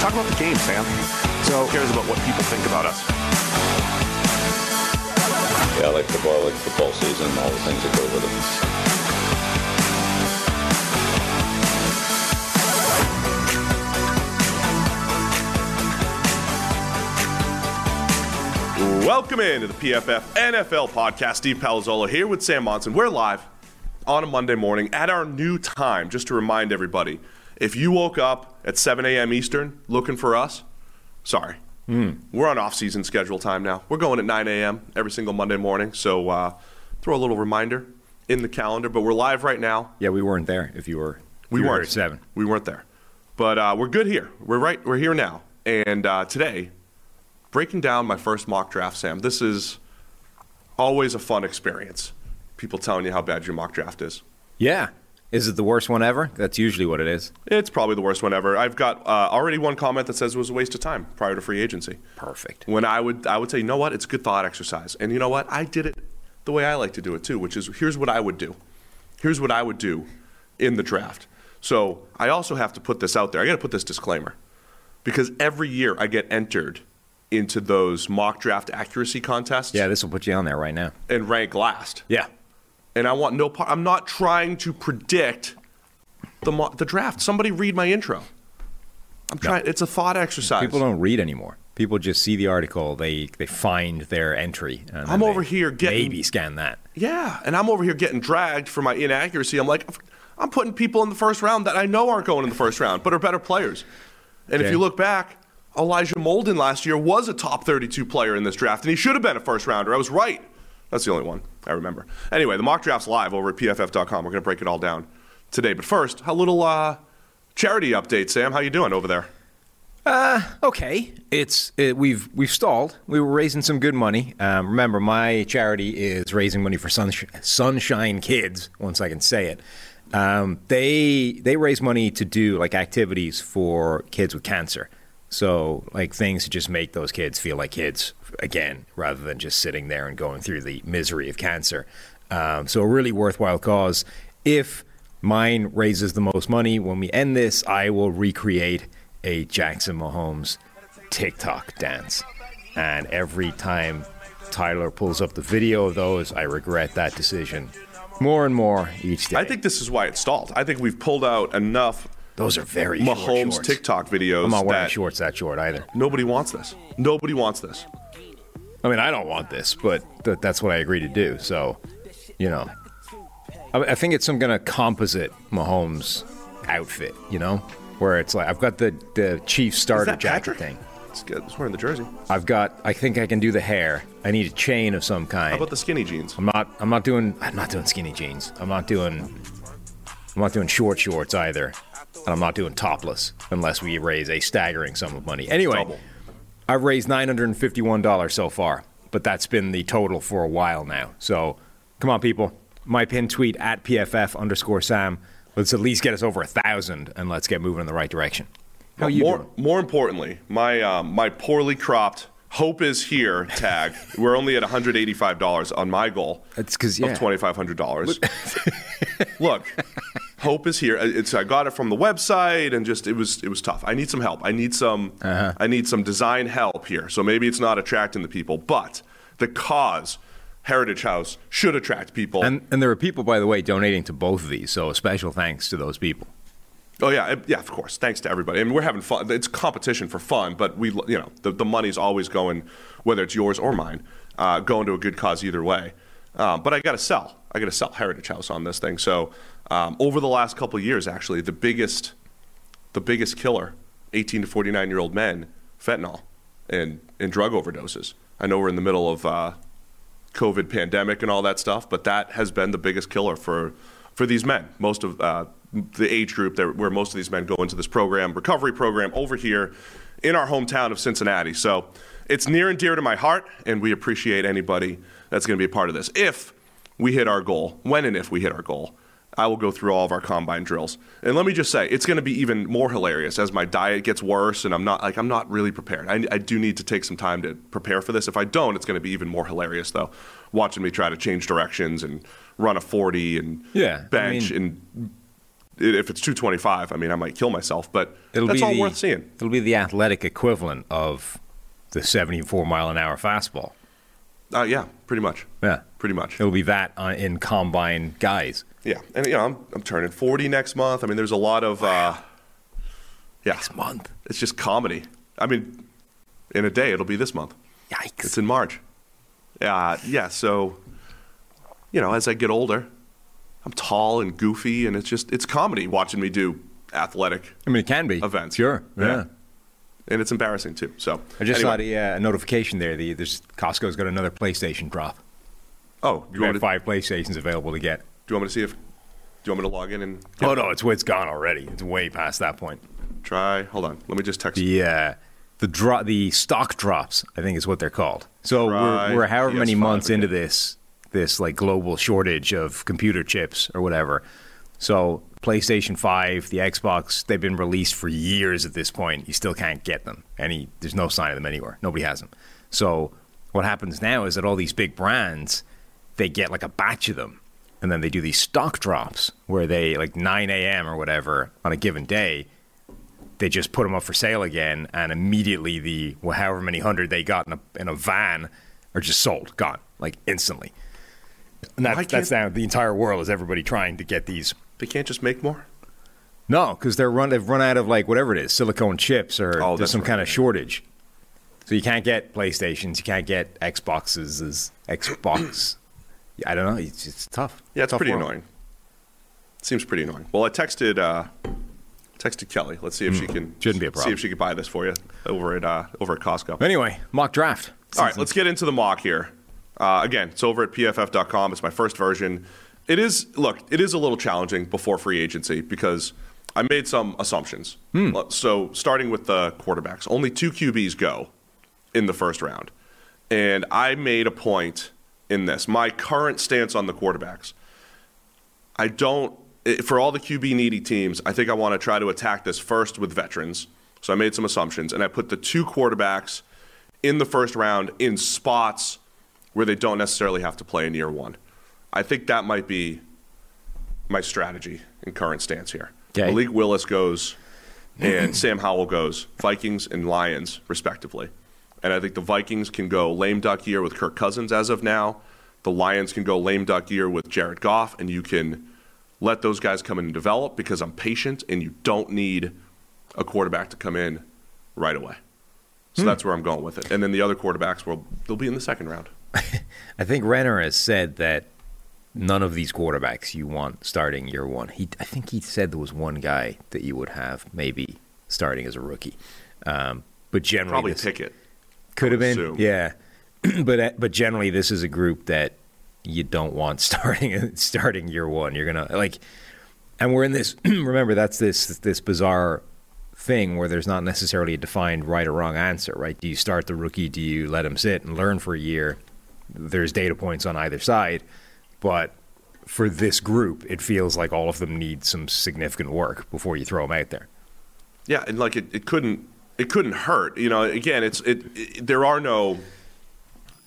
Talk about the game, Sam. So who cares about what people think about us? Yeah, I like football, I like football season, all the things that go with it. Welcome into the PFF NFL podcast. Steve Palazzolo here with Sam Monson. We're live on a Monday morning at our new time. Just to remind everybody, if you woke up at 7 a.m. Eastern looking for us, sorry. We're on off-season schedule time now. We're going at 9 a.m. every single Monday morning. So uh, throw a little reminder in the calendar. But we're live right now. Yeah, we weren't there. If you were, We you were weren't at seven. We weren't there, but uh, we're good here. We're right. We're here now. And uh, today, breaking down my first mock draft, Sam. This is always a fun experience. People telling you how bad your mock draft is. Yeah, is it the worst one ever? That's usually what it is. It's probably the worst one ever. I've got uh, already one comment that says it was a waste of time prior to free agency. Perfect. When I would, I would say, you know what? It's a good thought exercise. And you know what? I did it the way I like to do it too, which is here's what I would do. Here's what I would do in the draft. So I also have to put this out there. I got to put this disclaimer because every year I get entered into those mock draft accuracy contests Yeah, this will put you on there right now. and rank last. Yeah. And I want no part. I'm not trying to predict the mo- the draft. Somebody read my intro. I'm trying. It's a thought exercise. People don't read anymore. People just see the article. They they find their entry. And I'm over here getting- maybe scan that. Yeah, and I'm over here getting dragged for my inaccuracy. I'm like, I'm putting people in the first round that I know aren't going in the first round, but are better players. And if you look back, Elijah Molden last year was a top 32 player in this draft, and he should have been a first rounder. I was right. That's the only one I remember. Anyway, the mock draft's live over at pff.com. We're going to break it all down today. But first, a little uh, charity update, Sam. How you doing over there? Okay, it's it, we've we've stalled. We were raising some good money. Um, remember, my charity is raising money for Sunsh- Sunshine Kids. Once I can say it, um, they they raise money to do like activities for kids with cancer. So like things to just make those kids feel like kids again, rather than just sitting there and going through the misery of cancer. Um, so a really worthwhile cause. If mine raises the most money when we end this, I will recreate a Jackson Mahomes TikTok dance. And every time Tyler pulls up the video of those, I regret that decision more and more each day. I think this is why it stalled. I think we've pulled out enough those are very short Mahomes shorts. TikTok videos I'm not wearing that shorts that short either. nobody wants this. Nobody wants this. I mean, I don't want this, but th- that's what I agreed to do. So, you know, I, I think it's some kind of composite Mahomes outfit, you know, where it's like I've got the the Chief starter jacket Patrick? thing. It's good. It's wearing the jersey. I've got. I think I can do the hair. I need a chain of some kind. How about the skinny jeans? I'm not. I'm not doing. I'm not doing skinny jeans. I'm not doing. I'm not doing short shorts either, and I'm not doing topless unless we raise a staggering sum of money. Anyway, Double. I've raised nine hundred and fifty-one dollars so far, but that's been the total for a while now. So, come on, people. My pin tweet at pff underscore sam. Let's at least get us over a thousand, and let's get moving in the right direction. How you more, doing? more importantly, my um, my poorly cropped "Hope is here" tag. we're only at one hundred eighty-five dollars on my goal. It's 'cause, yeah. of twenty-five hundred dollars. Look, Hope is here. It's I got it from the website, and just it was it was tough. I need some help. I need some Uh-huh. I need some design help here. So maybe it's not attracting the people, but the cause. Heritage House should attract people. And and there are people, by the way, donating to both of these. So a special thanks to those people. Oh yeah, yeah, of course. Thanks to everybody. I mean, we're having fun. It's competition for fun, but we, you know, the, the money's always going, whether it's yours or mine, uh, going to a good cause either way. Um, but I got to sell. I got to sell Heritage House on this thing. So um, over the last couple years, actually, the biggest, the biggest killer, 18 to 49 year old men, fentanyl, and and drug overdoses. I know we're in the middle of uh, COVID pandemic and all that stuff, but that has been the biggest killer for for these men. Most of uh, the age group that, where most of these men go into this program, recovery program over here in our hometown of Cincinnati. So it's near and dear to my heart, and we appreciate anybody that's going to be a part of this. If we hit our goal, when and if we hit our goal, I will go through all of our combine drills. And let me just say, it's going to be even more hilarious as my diet gets worse and I'm not like I'm not really prepared. I, I do need to take some time to prepare for this. If I don't, it's going to be even more hilarious though. Watching me try to change directions and run a 40 and Yeah, I bench mean- and if it's 225, I mean I might kill myself, but It'll that's be all the, worth seeing. It'll be the athletic equivalent of the 74 mile an hour fastball. Uh, yeah, pretty much. Yeah, Pretty much. It'll be that uh, in combine guys. Yeah, and you know I'm, I'm turning 40 next month. I mean, there's a lot of uh, yeah. Next month. It's just comedy. I mean, in a day it'll be this month. Yikes. It's in March. Uh, yeah, so you know, as I get older, I'm tall and goofy, and it's just it's comedy watching me do athletic, I mean, it can be Events. Sure. Yeah. Yeah. and it's embarrassing too. So I just anyway. saw the uh, notification there. The there's Costco's got another PlayStation drop. Oh, You you, to, five PlayStations available to get. Do you want me to see if? Do you want me to log in and Oh no, it's it's gone already. It's way past that point. try? Hold on, let me just text. The uh, the drop, the stock drops, I think is what they're called. So Try we're, we're however many PS5 months into this this like global shortage of computer chips or whatever. So PlayStation Five, the Xbox, they've been released for years at this point. You still can't get them. Any there's no sign of them anywhere. Nobody has them. So what happens now is that all these big brands they get like a batch of them and then they do these stock drops where they like 9 a.m. or whatever on a given day they just put them up for sale again, and immediately the well, however many hundred they got in a, in a van are just sold, gone, like instantly. And that, that's now the entire world is everybody trying to get these. They can't just make more. No, because they're run. They've run out of like whatever it is, silicone chips, or Oh, there's some kind of shortage. So you can't get PlayStations, you can't get Xboxes, as Xbox. I don't know. It's, it's tough. Yeah, it's Tough pretty world. annoying. Seems pretty annoying. Well, I texted uh, texted Kelly. Let's see if she can Hmm. Shouldn't be a problem. See if she could buy this for you over at uh, over at Costco. Anyway, mock draft. All right, let's get into the mock here. Uh, again, it's over at pff.com. It's my first version. It is look, it is a little challenging before free agency because I made some assumptions. So starting with the quarterbacks, only two QBs go in the first round, and I made a point in this. My current stance on the quarterbacks. I don't eh, for all the QB needy teams. I think I want to try to attack this first with veterans. So I made some assumptions, and I put the two quarterbacks in the first round in spots where they don't necessarily have to play in year one. I think that might be my strategy in current stance here. Okay. Malik Willis goes, and Sam Howell goes, Vikings and Lions, respectively. And I think the Vikings can go lame duck year with Kirk Cousins as of now. The Lions can go lame duck year with Jared Goff, and you can let those guys come in and develop because I'm patient, and you don't need a quarterback to come in right away. So that's where I'm going with it. And then the other quarterbacks will they'll be in the second round. I think Renner has said that none of these quarterbacks you want starting year one. He, I think he said there was one guy that you would have maybe starting as a rookie, um, but generally Probably this Pickett. Could have been, yeah. but uh, but generally this is a group that you don't want starting starting year one. You're gonna like, and we're in this. remember, that's this this bizarre thing where there's not necessarily a defined right or wrong answer. Right? Do you start the rookie? Do you let him sit and learn for a year? There's data points on either side, but for this group, it feels like all of them need some significant work before you throw them out there. Yeah, and like it, it couldn't it couldn't hurt. You know, again, it's it, it there are no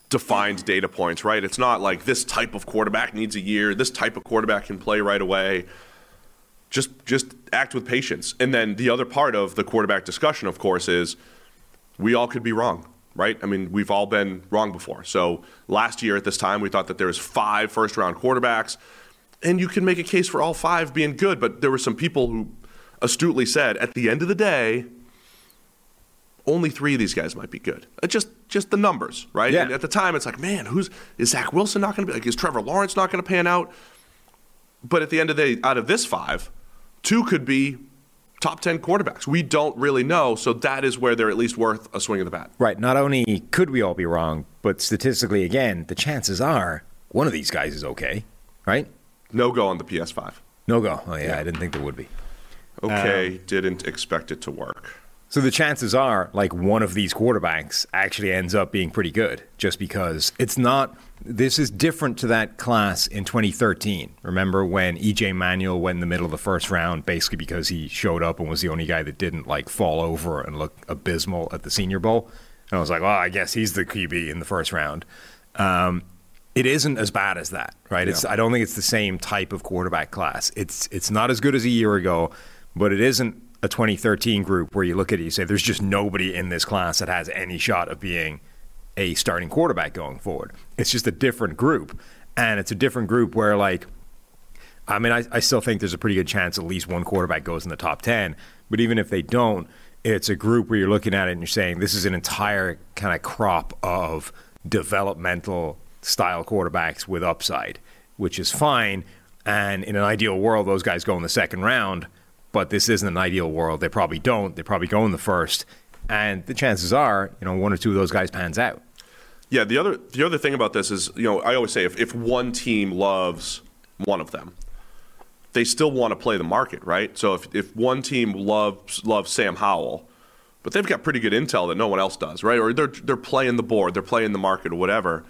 defined data points, right? It's not like this type of quarterback needs a year, this type of quarterback can play right away. Just just act with patience. And then the other part of the quarterback discussion, of course, is we all could be wrong, right? I mean, we've all been wrong before. So last year at this time, we thought that there was five first round quarterbacks, and you can make a case for all five being good. But there were some people who astutely said, at the end of the day, only three of these guys might be good. Uh, Just just the numbers, right? Yeah. And at the time, it's like, man, who's is Zach Wilson not going to be like? Is Trevor Lawrence not going to pan out? But at the end of the day, out of this five, two could be top ten quarterbacks. We don't really know, so that is where they're at least worth a swing of the bat. Right. Not only could we all be wrong, but statistically, again, the chances are one of these guys is okay. Right? No go on the PS5. No go. Oh yeah, I didn't think there would be. Okay, didn't expect it to work. So the chances are, like one of these quarterbacks actually ends up being pretty good, just because it's not. This is different to that class in 2013. Remember when EJ Manuel went in the middle of the first round, basically because he showed up and was the only guy that didn't like fall over and look abysmal at the Senior Bowl. And I was like, well, I guess he's the QB in the first round. Um, it isn't as bad as that, right? It's I don't think it's the same type of quarterback class. It's it's not as good as a year ago, but it isn't a 2013 group where you look at it, you say there's just nobody in this class that has any shot of being a starting quarterback going forward. It's just a different group, and it's a different group where like. I mean, I, I still think there's a pretty good chance at least one quarterback goes in the top 10. But even if they don't, it's a group where you're looking at it and you're saying this is an entire kind of crop of developmental style quarterbacks with upside, which is fine. And in an ideal world, those guys go in the second round. But this isn't an ideal world. They probably don't. They probably go in the first. And the chances are, you know, one or two of those guys pans out. Yeah, the other the other thing about this is, you know, I always say if, if one team loves one of them, they still want to play the market, right? So if, if one team loves loves Sam Howell, but they've got pretty good intel that no one else does, right? Or they're they're playing the board, they're playing the market or whatever.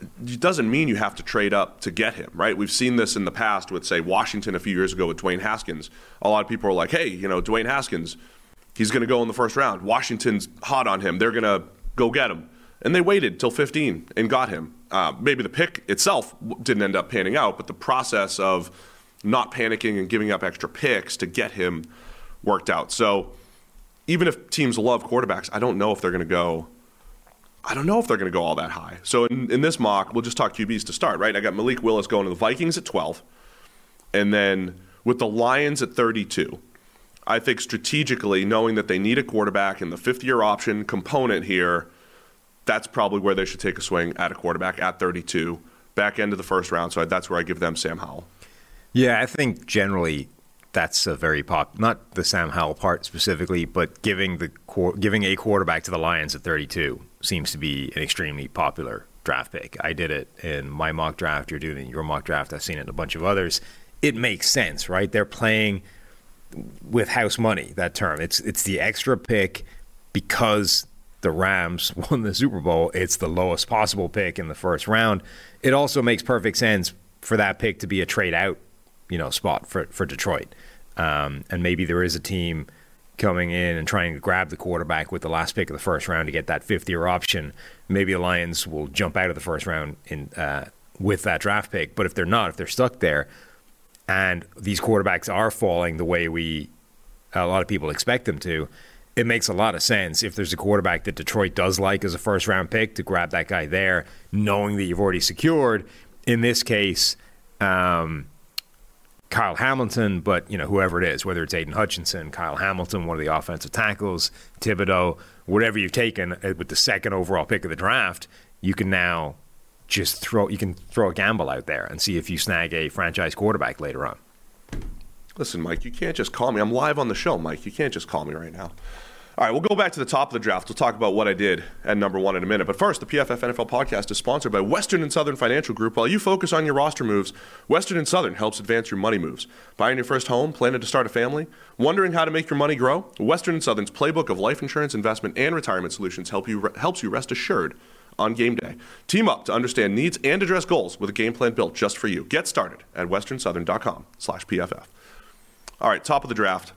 It doesn't mean you have to trade up to get him, right? We've seen this in the past with, say, Washington a few years ago with Dwayne Haskins. A lot of people are like, hey, you know, Dwayne Haskins, he's going to go in the first round. Washington's hot on him. They're going to go get him. And they waited till 15 and got him. Uh, maybe the pick itself didn't end up panning out, but the process of not panicking and giving up extra picks to get him worked out. So even if teams love quarterbacks, I don't know if they're going to go I don't know if they're going to go all that high. So in, in this mock, we'll just talk QBs to start, right? I got Malik Willis going to the Vikings at 12, and then with the Lions at 32. I think strategically, knowing that they need a quarterback in the fifth year option component here, that's probably where they should take a swing at a quarterback at 32, back end of the first round. So that's where I give them Sam Howell. Yeah, I think generally that's a very pop. Not the Sam Howell part specifically, but giving the giving a quarterback to the Lions at 32 seems to be an extremely popular draft pick. I did it in my mock draft. You're doing your mock draft. I've seen it in a bunch of others. It makes sense, right? They're playing with house money. That term. It's it's the extra pick because the Rams won the Super Bowl. It's the lowest possible pick in the first round. It also makes perfect sense for that pick to be a trade out, you know, spot for for Detroit. Um, and maybe there is a team coming in and trying to grab the quarterback with the last pick of the first round to get that fifth year option, maybe the Lions will jump out of the first round in uh, with that draft pick. But if they're not, if they're stuck there, and these quarterbacks are falling the way we a lot of people expect them to, it makes a lot of sense if there's a quarterback that Detroit does like as a first round pick to grab that guy there, knowing that you've already secured. In this case, um, Kyle Hamilton, but you know whoever it is, whether it's Aidan Hutchinson, Kyle Hamilton, one of the offensive tackles, Thibodeaux, whatever you've taken uh, with the second overall pick of the draft, you can now just throw you can throw a gamble out there and see if you snag a franchise quarterback later on. Listen, Mike, you can't just call me. I'm live on the show, Mike. You can't just call me right now. All right, we'll go back to the top of the draft. We'll talk about what I did at number one in a minute. But first, the PFF NFL podcast is sponsored by Western and Southern Financial Group. While you focus on your roster moves, Western and Southern helps advance your money moves. Buying your first home, planning to start a family, wondering how to make your money grow? Western and Southern's playbook of life insurance, investment, and retirement solutions help you helps you rest assured on game day. Team up to understand needs and address goals with a game plan built just for you. Get started at westernsouthern.com/pff. All right, top of the draft.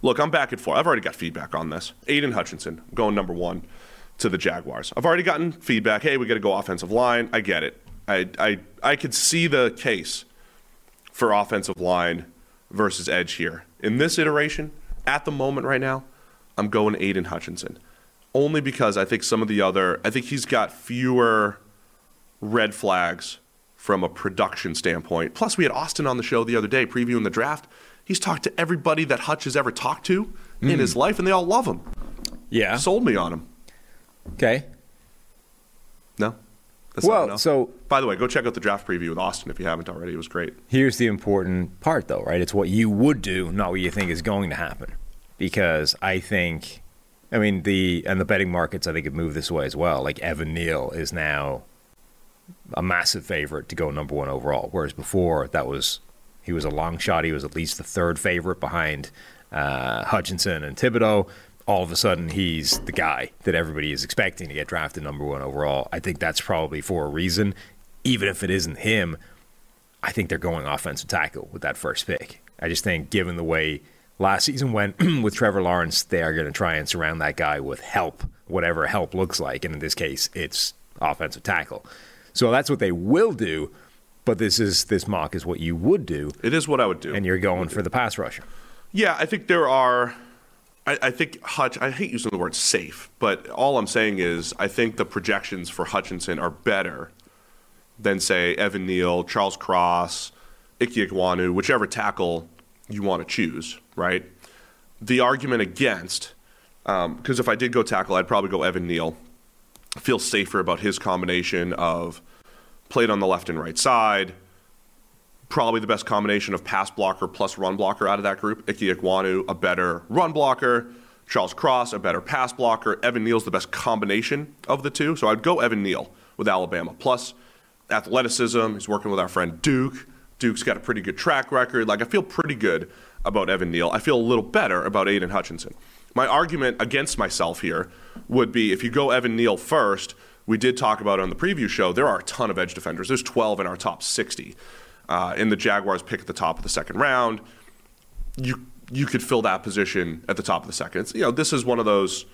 Look, I'm back and forth. I've already got feedback on this. Aidan Hutchinson going number one to the Jaguars. I've already gotten feedback. Hey, we got to go offensive line. I get it. I, I, I could see the case for offensive line versus edge here. In this iteration, at the moment right now, I'm going Aidan Hutchinson. Only because I think some of the other, I think he's got fewer red flags from a production standpoint. Plus, we had Austin on the show the other day previewing the draft. He's talked to everybody that Hutch has ever talked to mm. in his life, and they all love him. Yeah. Sold me on him. Okay. No? That's well, so. By the way, go check out the draft preview with Austin if you haven't already. It was great. Here's the important part, though, right? It's what you would do, not what you think is going to happen. Because I think. I mean, the and the betting markets, I think, have moved this way as well. Like Evan Neal is now a massive favorite to go number one overall, whereas before that was he was a long shot. He was at least the third favorite behind uh, Hutchinson and Thibodeaux, all of a sudden he's the guy that everybody is expecting to get drafted number one overall. I think that's probably for a reason. Even if it isn't him, I think they're going offensive tackle with that first pick. I just think, given the way last season went with Trevor Lawrence, they are going to try and surround that guy with help, whatever help looks like. And in this case, it's offensive tackle. So that's what they will do. But this is this mock is what you would do, It is what I would do. and you're going for the pass rusher. Yeah, I think there are. I, I think Hutch. I hate using the word safe, but all I'm saying is I think the projections for Hutchinson are better than say Evan Neal, Charles Cross, Ickey Ekwonu, whichever tackle you want to choose. Right. The argument against, um, because if I did go tackle, I'd probably go Evan Neal. I feel safer about his combination of played on the left and right side, probably the best combination of pass blocker plus run blocker out of that group. Ickey Ekwonu, a better run blocker. Charles Cross, a better pass blocker. Evan Neal's the best combination of the two. So I'd go Evan Neal with Alabama. Plus athleticism. He's working with our friend Duke. Duke's got a pretty good track record. Like I feel pretty good about Evan Neal. I feel a little better about Aidan Hutchinson. My argument against myself here would be if you go Evan Neal first, we did talk about on the preview show, there are a ton of edge defenders. There's 12 in our top 60. Uh, and the Jaguars pick at the top of the second round. You you could fill that position at the top of the second. It's, you know, this is one of those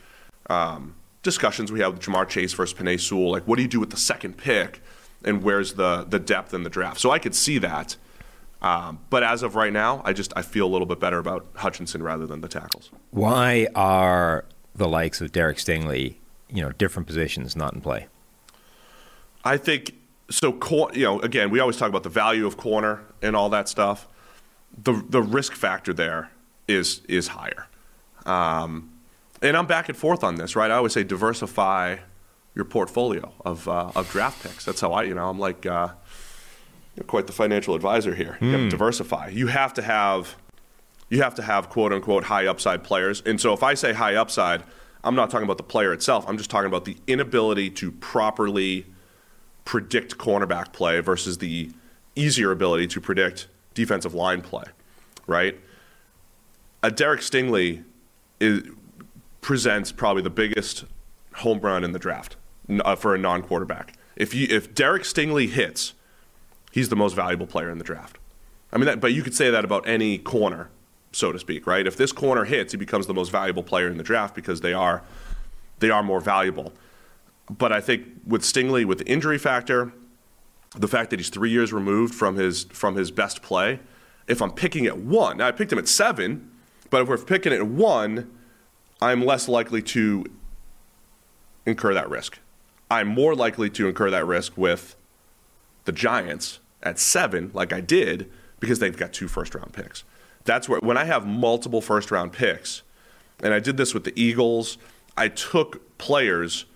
um, discussions we have with Ja'Marr Chase versus Penei Sewell. Like, what do you do with the second pick, and where's the the depth in the draft? So I could see that. Um, but as of right now, I just I feel a little bit better about Hutchinson rather than the tackles. Why are the likes of Derek Stingley, you know, different positions not in play? I think so. Cor- you know, again, we always talk about the value of corner and all that stuff. The the risk factor there is is higher, um, and I'm back and forth on this. Right, I always say diversify your portfolio of uh, of draft picks. That's how I, you know, I'm like uh, you're quite the financial advisor here. You got to diversify. You have to have you have to have quote unquote high upside players. And so if I say high upside, I'm not talking about the player itself. I'm just talking about the inability to properly predict cornerback play versus the easier ability to predict defensive line play, right? A Derek Stingley is, presents probably the biggest home run in the draft uh, for a non-quarterback. If if Derek Stingley hits, he's the most valuable player in the draft. I mean, that, but you could say that about any corner, so to speak, right? If this corner hits, he becomes the most valuable player in the draft because they are they are more valuable. But I think with Stingley, with the injury factor, the fact that he's three years removed from his from his best play, if I'm picking at one, now I picked him at seven, but if we're picking at one, I'm less likely to incur that risk. I'm more likely to incur that risk with the Giants at seven, like I did, because they've got two first round picks. That's where when I have multiple first round picks, and I did this with the Eagles, I took players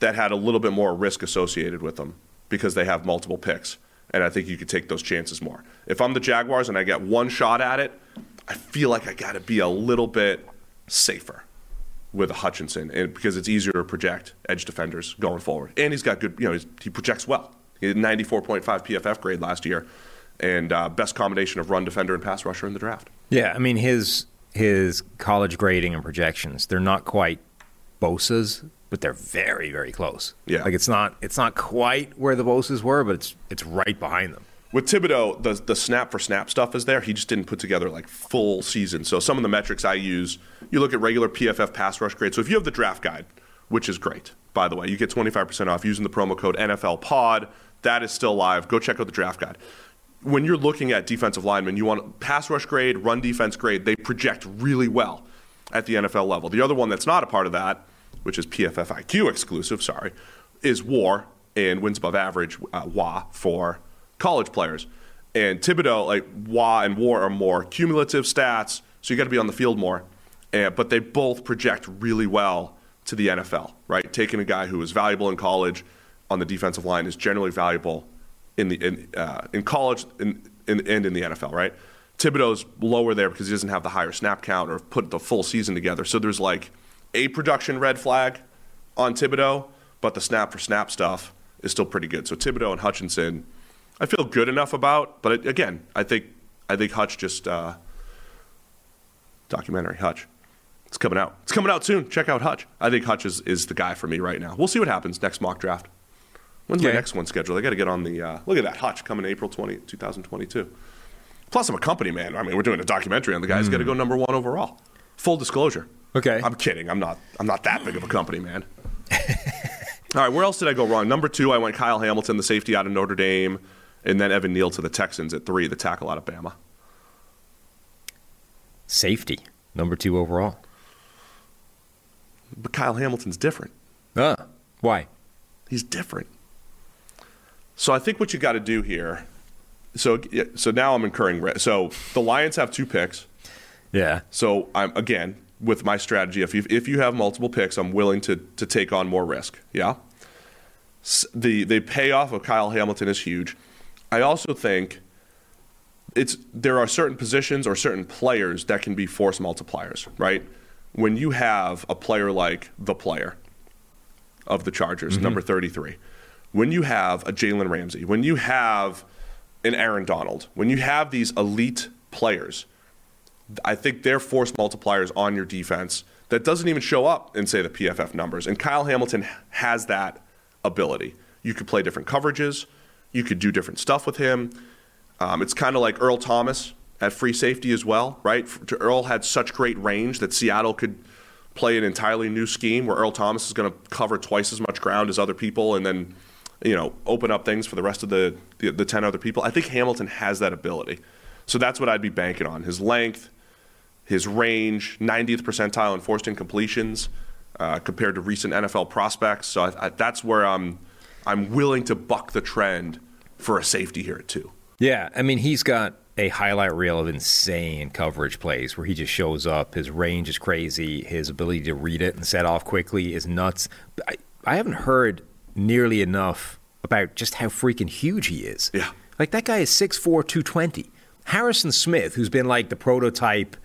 that had a little bit more risk associated with them because they have multiple picks. And I think you could take those chances more. If I'm the Jaguars and I get one shot at it, I feel like I got to be a little bit safer with Hutchinson because it's easier to project edge defenders going forward. And he's got good, you know, he projects well. He had 94.5 PFF grade last year and uh, best combination of run defender and pass rusher in the draft. Yeah, I mean his his college grading and projections, they're not quite Bosa's, but they're very, very close. Yeah. Like it's not it's not quite where the Bosa's were, but it's it's right behind them. With Thibodeaux, the the snap for snap stuff is there. He just didn't put together like full season. So some of the metrics I use, you look at regular PFF pass rush grade. So if you have the draft guide, which is great, by the way, you get 25% off using the promo code NFL Pod. That is still live. Go check out the draft guide. When you're looking at defensive linemen, you want pass rush grade, run defense grade. They project really well at the NFL level. The other one that's not a part of that, which is PFF IQ exclusive, sorry, is WAR and wins above average uh, WA for college players. And Thibodeaux, like WA and WAR are more cumulative stats, so you got to be on the field more. And, but they both project really well to the NFL, right? Taking a guy who was valuable in college on the defensive line is generally valuable in the in, uh, in college in, in, and in the NFL, right? Thibodeaux's lower there because he doesn't have the higher snap count or put the full season together. So there's like a production red flag on Thibodeaux, but the snap for snap stuff is still pretty good. So Thibodeaux and Hutchinson, I feel good enough about. But again, I think I think Hutch just uh, documentary Hutch. It's coming out. It's coming out soon. Check out Hutch. I think Hutch is, is the guy for me right now. We'll see what happens next mock draft. When's my next one scheduled? I got to get on the. Uh, look at that Hutch coming April 20, 2022. Plus, I'm a company man. I mean, we're doing a documentary on the guy. He's got to go number one overall. Full disclosure. Okay. I'm kidding. I'm not. I'm not that big of a company man. All right. Where else did I go wrong? Number two, I went Kyle Hamilton, the safety out of Notre Dame, and then Evan Neal to the Texans at three, the tackle out of Bama. Safety, number two overall. But Kyle Hamilton's different. Ah, why? He's different. So I think what you got to do here. So so now I'm incurring risk. So the Lions have two picks. Yeah. So I'm again with my strategy. If you if you have multiple picks, I'm willing to to take on more risk. Yeah. The the payoff of Kyle Hamilton is huge. I also think it's there are certain positions or certain players that can be force multipliers, right? When you have a player like the player of the Chargers, mm-hmm. number 33, when you have a Jalen Ramsey, when you have an Aaron Donald, when you have these elite players, I think they're force multipliers on your defense that doesn't even show up in, say, the PFF numbers. And Kyle Hamilton has that ability. You could play different coverages, you could do different stuff with him. Um, it's kind of like Earl Thomas at free safety as well, right? Earl had such great range that Seattle could play an entirely new scheme where Earl Thomas is going to cover twice as much ground as other people and then, you know, open up things for the rest of the, the, the 10 other people. I think Hamilton has that ability. So that's what I'd be banking on his length, his range, 90th percentile in forced incompletions uh, compared to recent NFL prospects. So I, I, that's where I'm, I'm willing to buck the trend for a safety here two. Yeah, I mean, he's got a highlight reel of insane coverage plays where he just shows up. His range is crazy. His ability to read it and set off quickly is nuts. I, I haven't heard nearly enough about just how freaking huge he is. Yeah. Like, that guy is 6'4, 220. Harrison Smith, who's been like the prototype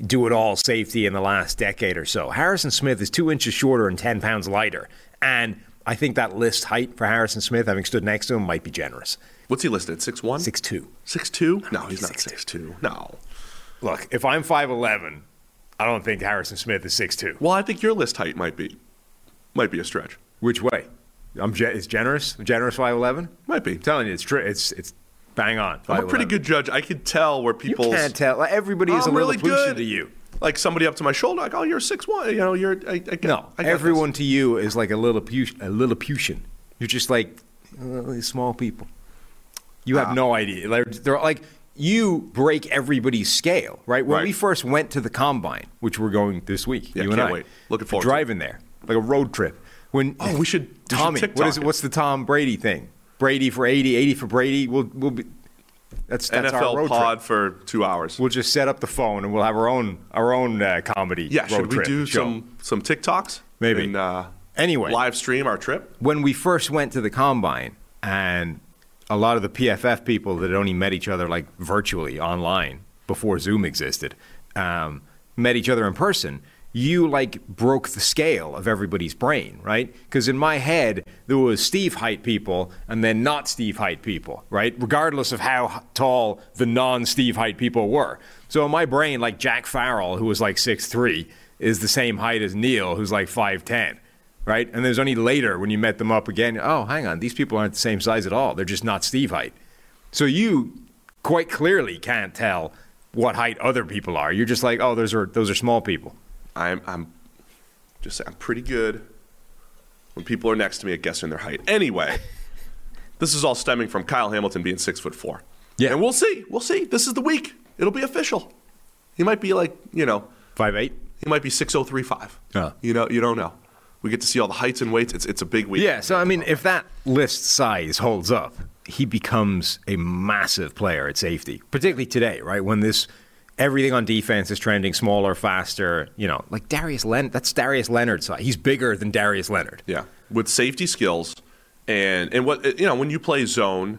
do it all safety in the last decade or so, Harrison Smith is two inches shorter and 10 pounds lighter. And I think that list height for Harrison Smith, having stood next to him, might be generous. What's he listed? Six one, 6'2. six two? No, he's he's not 6'2". six two. No. Look, if I'm 5'11, I don't think Harrison Smith is 6'2. Well, I think your list height might be, might be a stretch. Which way? I'm ge- it's generous. Generous 5'11. Might be. I'm telling you, it's tri- it's it's bang on. I'm a pretty good judge. I can tell where You people. can't tell. Like, everybody is I'm a really Lilliputian good to you. Like somebody up to my shoulder, like, oh, you're six one. You know, you're. I, I get, No, I everyone to you is like a Lilliputian. A Lilliputian. You're just like uh, small people. You have Ah. no idea. They're, they're like you break everybody's scale, right? When Right. we first went to the combine, which we're going this week, Yeah, you and can't I, wait. Looking forward to driving there like a road trip. When Oh, we should- we should Tommy, what TikTok it? it. What's the Tom Brady thing? Brady for 80, 80 for Brady. We'll we'll be. That's that's our NFL road pod trip. for two hours. We'll just set up the phone and we'll have our own our own uh, comedy. yeah, road should we trip do show. some some TikToks? Maybe. And, uh, Anyway. live stream our trip. when we first went to the combine and a lot of the PFF people that had only met each other like virtually online before Zoom existed um, met each other in person, you like broke the scale of everybody's brain, right? Because in my head, there was Steve height people and then not Steve height people, right? Regardless of how tall the non Steve height people were. So in my brain, like Jack Farrell, who was like 6'3, is the same height as Neil, who's like 5'10 right? And there's only later when you met them up again, oh, hang on, these people aren't the same size at all. They're just not Steve height. So you quite clearly can't tell what height other people are. You're just like, oh, those are those are small people. I'm I'm just I'm pretty good when people are next to me at guessing their height. Anyway, this is all stemming from Kyle Hamilton being six foot four. Yeah. and we'll see. We'll see. This is the week. It'll be official. He might be like you know Five eight. he might be six oh three five. Oh. You know you don't know. We get to see all the heights and weights. It's it's a big week. Yeah, so I mean, if that list size holds up, he becomes a massive player at safety, particularly today, right? When this everything on defense is trending smaller, faster. You know, like Darius Leonard. That's Darius Leonard's size. He's bigger than Darius Leonard. Yeah, with safety skills, and and what you know when you play zone,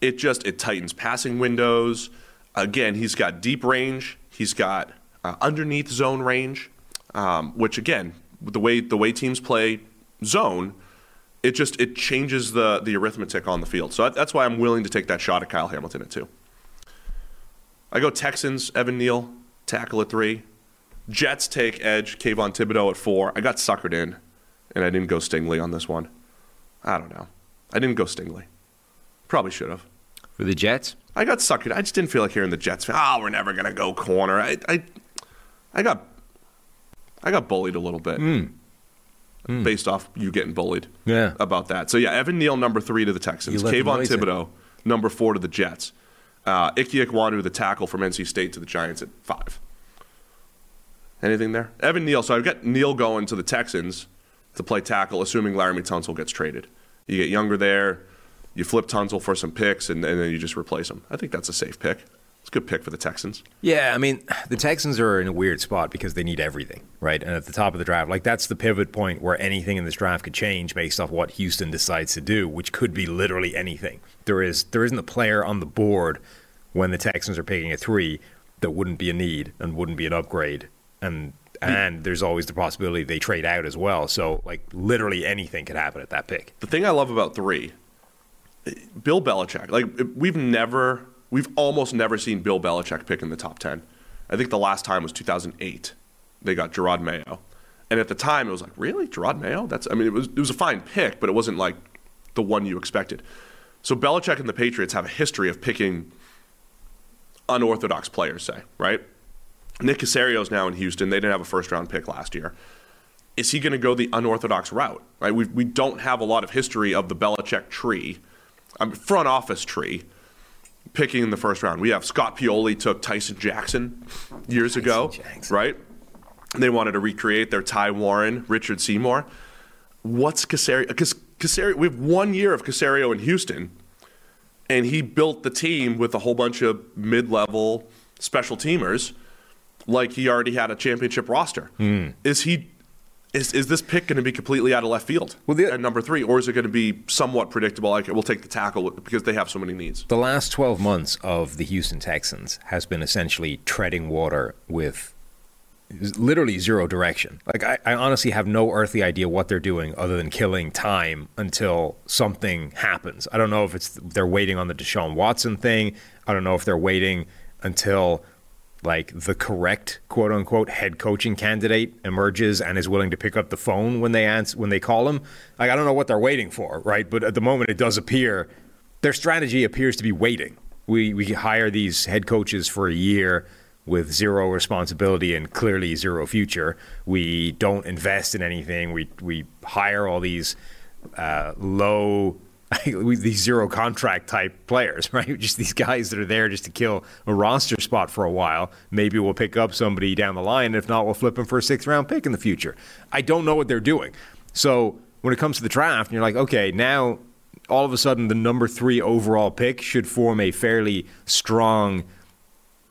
it just it tightens passing windows. Again, he's got deep range. He's got uh, underneath zone range, um, which again, the way the way teams play zone, it just it changes the the arithmetic on the field. So that- that's why I'm willing to take that shot at Kyle Hamilton at two. I go Texans, Evan Neal, tackle at three. Jets take edge. Kayvon Thibodeaux at four. I got suckered in, and I didn't go Stingley on this one. I don't know. I didn't go Stingley. Probably should have. For the Jets? I got suckered. I just didn't feel like hearing the Jets. Oh, we're never gonna go corner. I, I, I got, I got bullied a little bit, hmm. Hmm. based off you getting bullied. Yeah. About that. So yeah, Evan Neal number three to the Texans. Kayvon. Thibodeaux number four to the Jets. Uh, Ickey Ekwonu, the tackle from NC State to the Giants at five. Anything there? Evan Neal. So I've got Neal going to the Texans to play tackle, assuming Laremy Tunsil gets traded. You get younger there. You flip Tunsil for some picks, and, and then you just replace him. I think that's a safe pick. It's a good pick for the Texans. Yeah, I mean, the Texans are in a weird spot because they need everything, right? And at the top of the draft, like that's the pivot point where anything in this draft could change based off what Houston decides to do, which could be literally anything. There is there isn't a player on the board when the Texans are picking a three that wouldn't be a need and wouldn't be an upgrade. And and there's always the possibility they trade out as well. So like literally anything could happen at that pick. The thing I love about three, Bill Belichick. Like we've never, we've almost never seen Bill Belichick pick in the top ten. I think the last time was 2008. They got Jerod Mayo, and at the time it was like, really, Jerod Mayo? That's, I mean, it was it was a fine pick, but it wasn't like the one you expected. So Belichick and the Patriots have a history of picking unorthodox players, say, right? Nick Caserio's now in Houston. They didn't have a first round pick last year. Is he going to go the unorthodox route? Right? We, we don't have a lot of history of the Belichick tree, front office tree, picking in the first round. We have Scott Pioli took Tyson Jackson years ago, Jackson. right? They wanted to recreate their Ty Warren, Richard Seymour. What's Caserio? Because Caserio, we have one year of Caserio in Houston, and he built the team with a whole bunch of mid-level special teamers, like he already had a championship roster. Hmm. Is he? Is, is this pick going to be completely out of left field Well, the- at number three, or is it going to be somewhat predictable? Like we'll take the tackle because they have so many needs. The last 12 months of the Houston Texans has been essentially treading water with literally zero direction. Like, I, I honestly have no earthly idea what they're doing other than killing time until something happens. I don't know if it's they're waiting on the Deshaun Watson thing. I don't know if they're waiting until like the correct quote unquote head coaching candidate emerges and is willing to pick up the phone when they answer when they call him. Like I don't know what they're waiting for, right? But at the moment it does appear their strategy appears to be waiting. We we hire these head coaches for a year with zero responsibility and clearly zero future. We don't invest in anything. We we hire all these uh, low these zero contract type players, right? Just these guys that are there just to kill a roster spot for a while. Maybe we'll pick up somebody down the line. If not, we'll flip them for a sixth round pick in the future. I don't know what they're doing. So when it comes to the draft, you're like, okay, now all of a sudden the number three overall pick should form a fairly strong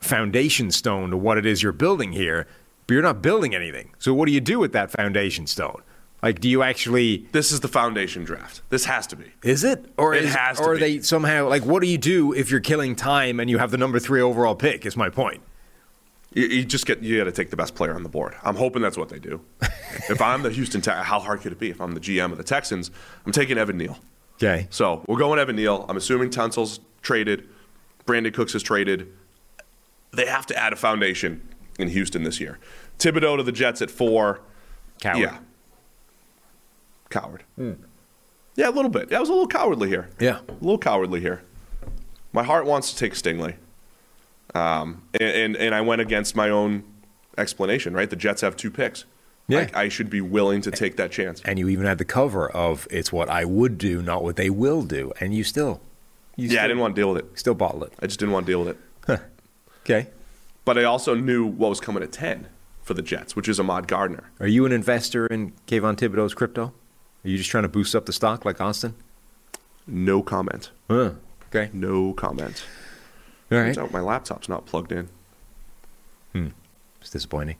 foundation stone to what it is you're building here, but you're not building anything. So what do you do with that foundation stone? Like, do you actually This is the foundation draft. This has to be. is it, or It is, has to or they somehow like? What do you do if you're killing time and you have the number three overall pick? Is my point. You, you just get you got to take the best player on the board. I'm hoping that's what they do. if I'm the Houston, Te- how hard could it be? If I'm the GM of the Texans, I'm taking Evan Neal. Okay. So we're going Evan Neal. I'm assuming Tunsil's traded. Brandin Cooks is traded. They have to add a foundation in Houston this year. Thibodeaux to the Jets at four. Coward. Yeah. Coward. Yeah, a little bit. Yeah, I was a little cowardly here. Yeah. A little cowardly here. My heart wants to take Stingley. Um, and, and, and I went against my own explanation, right? The Jets have two picks. Yeah. I, I should be willing to take that chance. And you even had the cover of "It's what I would do, not what they will do," and you still, you Yeah, still, I didn't want to deal with it. still bottle it. I just didn't want to deal with it. Okay. But I also knew what was coming at 10 for the Jets, which is Ahmad Gardner. Are you an investor in Kayvon Thibodeaux's crypto? Are you just trying to boost up the stock like Austin? No comment. Huh. Okay. No comment. All Turns out my laptop's not plugged in. Hmm. It's disappointing.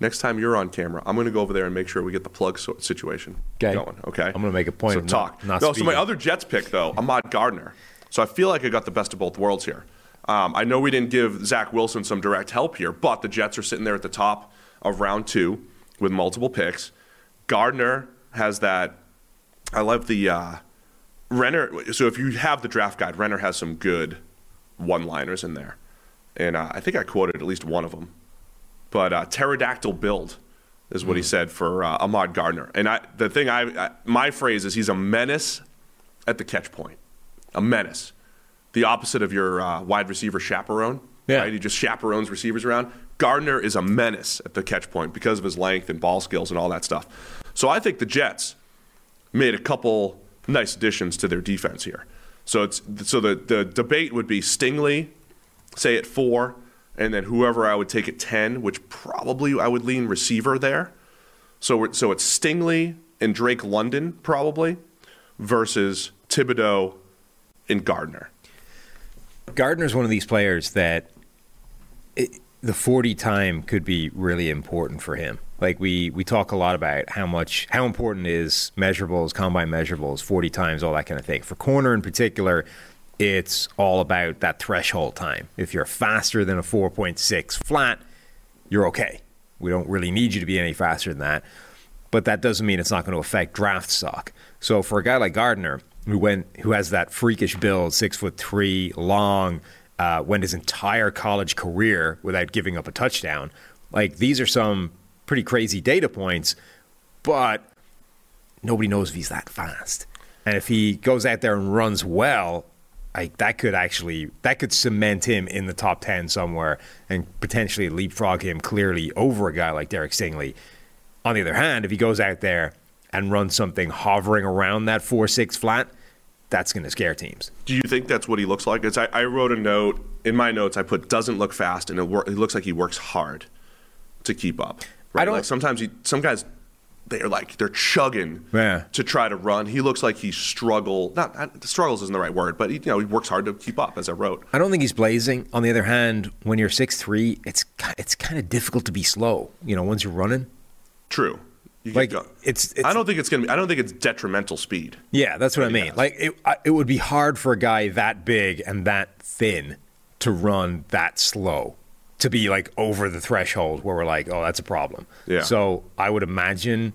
Next time you're on camera, I'm going to go over there and make sure we get the plug so- situation Okay. going. Okay. I'm gonna make a point So of not- talk. not no. So my other Jets pick though, Ahmad Gardner. So I feel like I got the best of both worlds here. Um, I know we didn't give Zach Wilson some direct help here, but the Jets are sitting there at the top of round two with multiple picks. Gardner has that. I love the uh, Renner. So if you have the draft guide, Renner has some good one-liners in there, and uh, I think I quoted at least one of them but uh, pterodactyl build is what he said for uh, Ahmad Gardner. And I, the thing I, I, my phrase is he's a menace at the catch point, a menace, the opposite of your uh, wide receiver chaperone. Yeah. Right? He just chaperones receivers around. Gardner is a menace at the catch point because of his length and ball skills and all that stuff. So I think the Jets made a couple nice additions to their defense here. So it's so the the debate would be Stingley, say at four, and then whoever I would take at ten, which probably I would lean receiver there. So so it's Stingley and Drake London probably versus Thibodeaux and Gardner. Gardner's one of these players that it, the 40 time could be really important for him. Like we we talk a lot about how much how important is measurables, combine measurables, 40 times, all that kind of thing. For corner in particular, it's all about that threshold time. If you're faster than a 4.6 flat, you're okay. We don't really need you to be any faster than that. But that doesn't mean it's not going to affect draft stock. So for a guy like Gardner, who went who has that freakish build, six foot three, long, uh, went his entire college career without giving up a touchdown. Like these are some pretty crazy data points, but nobody knows if he's that fast. And if he goes out there and runs well, like that could actually that could cement him in the top ten somewhere and potentially leapfrog him clearly over a guy like Derek Stingley. On the other hand, if he goes out there and runs something hovering around that four six flat, that's going to scare teams. Do you think that's what he looks like? It's, I, I wrote a note in my notes. I put doesn't look fast, and it, wor- it looks like he works hard to keep up. Right? I don't- like sometimes he, some guys they're like they're chugging Yeah. to try to run. He looks like he struggle. Not, not struggles isn't the right word, but he, you know he works hard to keep up. As I wrote, I don't think he's blazing. On the other hand, when you're six three, it's it's kind of difficult to be slow. You know, once you're running. true. You Like, it's- it's- I don't think it's gonna. be I don't think it's detrimental speed. Yeah, that's what I mean. has. Like it, I- it would be hard for a guy that big and that thin to run that slow, to be like over the threshold where we're like, oh, that's a problem. Yeah. So I would imagine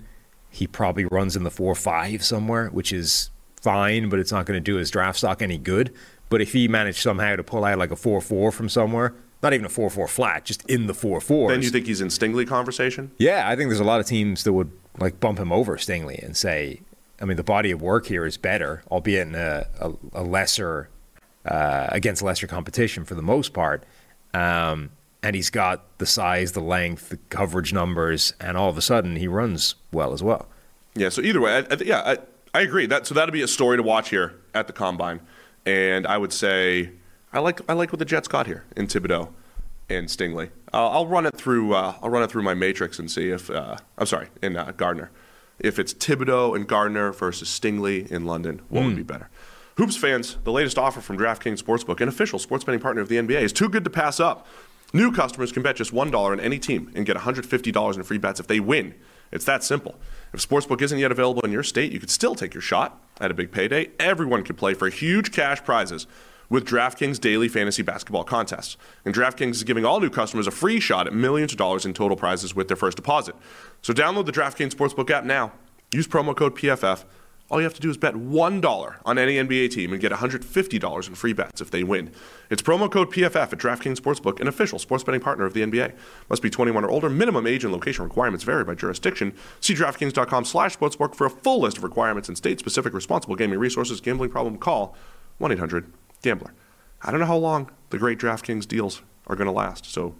he probably runs in the four five somewhere, which is fine, but it's not going to do his draft stock any good. But if he managed somehow to pull out like a four four from somewhere, not even a four four flat, just in the four four. Then you think he's in Stingley conversation? yeah, I think there's a lot of teams that would like bump him over Stingley and say, I mean, the body of work here is better, albeit in a, a, a lesser uh, against lesser competition for the most part. Um, and he's got the size, the length, the coverage numbers, and all of a sudden he runs well as well. Yeah. So either way, I, I, yeah, I, I agree. That so that'll be a story to watch here at the combine, and I would say I like I like what the Jets got here in Thibodeaux and Stingley. I'll, I'll run it through. Uh, I'll run it through my matrix and see if uh, I'm sorry in uh, Gardner. If it's Thibodeaux and Gardner versus Stingley in London, what would be better? Hoops fans, the latest offer from DraftKings Sportsbook, an official sports betting partner of the NBA, is too good to pass up. New customers can bet just $1 on any team and get $150 in free bets if they win. It's that simple. If Sportsbook isn't yet available in your state, you could still take your shot at a big payday. Everyone can play for huge cash prizes with DraftKings daily fantasy basketball contests. And DraftKings is giving all new customers a free shot at millions of dollars in total prizes with their first deposit. So download the DraftKings Sportsbook app now. Use promo code PFF. All you have to do is bet $1 on any NBA team and get $150 in free bets if they win. It's promo code PFF at DraftKings Sportsbook, an official sports betting partner of the NBA. Must be 21 or older. Minimum age and location requirements vary by jurisdiction. See DraftKings.com slash sportsbook for a full list of requirements and state-specific responsible gaming resources. Gambling problem? Call 1-800-GAMBLER. I don't know how long the great DraftKings deals are going to last, so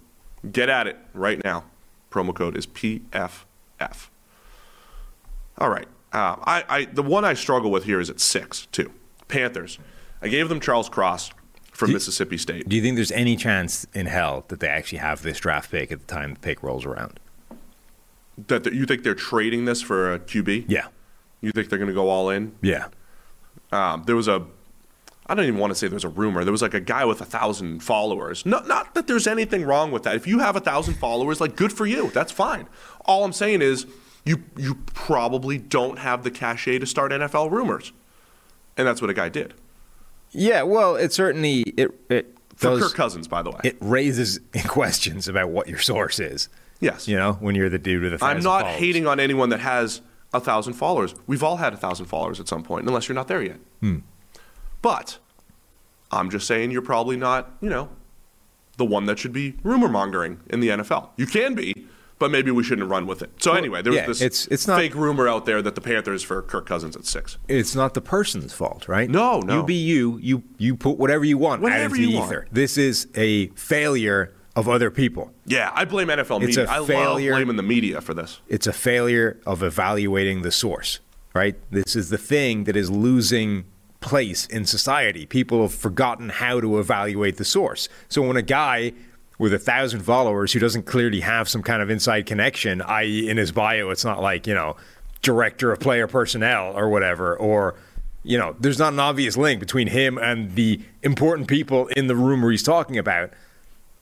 get at it right now. Promo code is PFF. All right. Uh, I, I the one I struggle with here is at six too. Panthers. I gave them Charles Cross from Mississippi State. Do you think there's any chance in hell that they actually have this draft pick at the time the pick rolls around? That you think they're trading this for a QB? Yeah. You think they're going to go all in? Yeah. Um, there was a. I don't even want to say there was a rumor. There was like a guy with a thousand followers. No, not that there's anything wrong with that. If you have a thousand followers, like good for you. That's fine. All I'm saying is you you probably don't have the cachet to start NFL rumors, and that's what a guy did Yeah, well, it certainly it it for does, Kirk Cousins, by the way. it raises questions about what your source is. yes, You know, when you're the dude with a thousand I'm not followers. hating on anyone that has a thousand followers. We've all had a thousand followers at some point, unless you're not there yet. Hmm. But I'm just saying you're probably not, you know, the one that should be rumor mongering in the NFL. You can be, but maybe we shouldn't run with it. So anyway, there's yeah, this it's- it's not- fake rumor out there that the Panthers for Kirk Cousins at six. It's not the person's fault, right? No, no. You be you. You you put whatever you want out Whatever into the you want. This is a failure of other people. Yeah, I blame NFL It's media. a I failure. love blaming the media for this. It's a failure of evaluating the source, right? This is the thing that is losing place in society. People have forgotten how to evaluate the source. So when a guy with a thousand followers who doesn't clearly have some kind of inside connection, i.e., in his bio, it's not like, you know, director of player personnel or whatever, or, you know, there's not an obvious link between him and the important people in the room where he's talking about.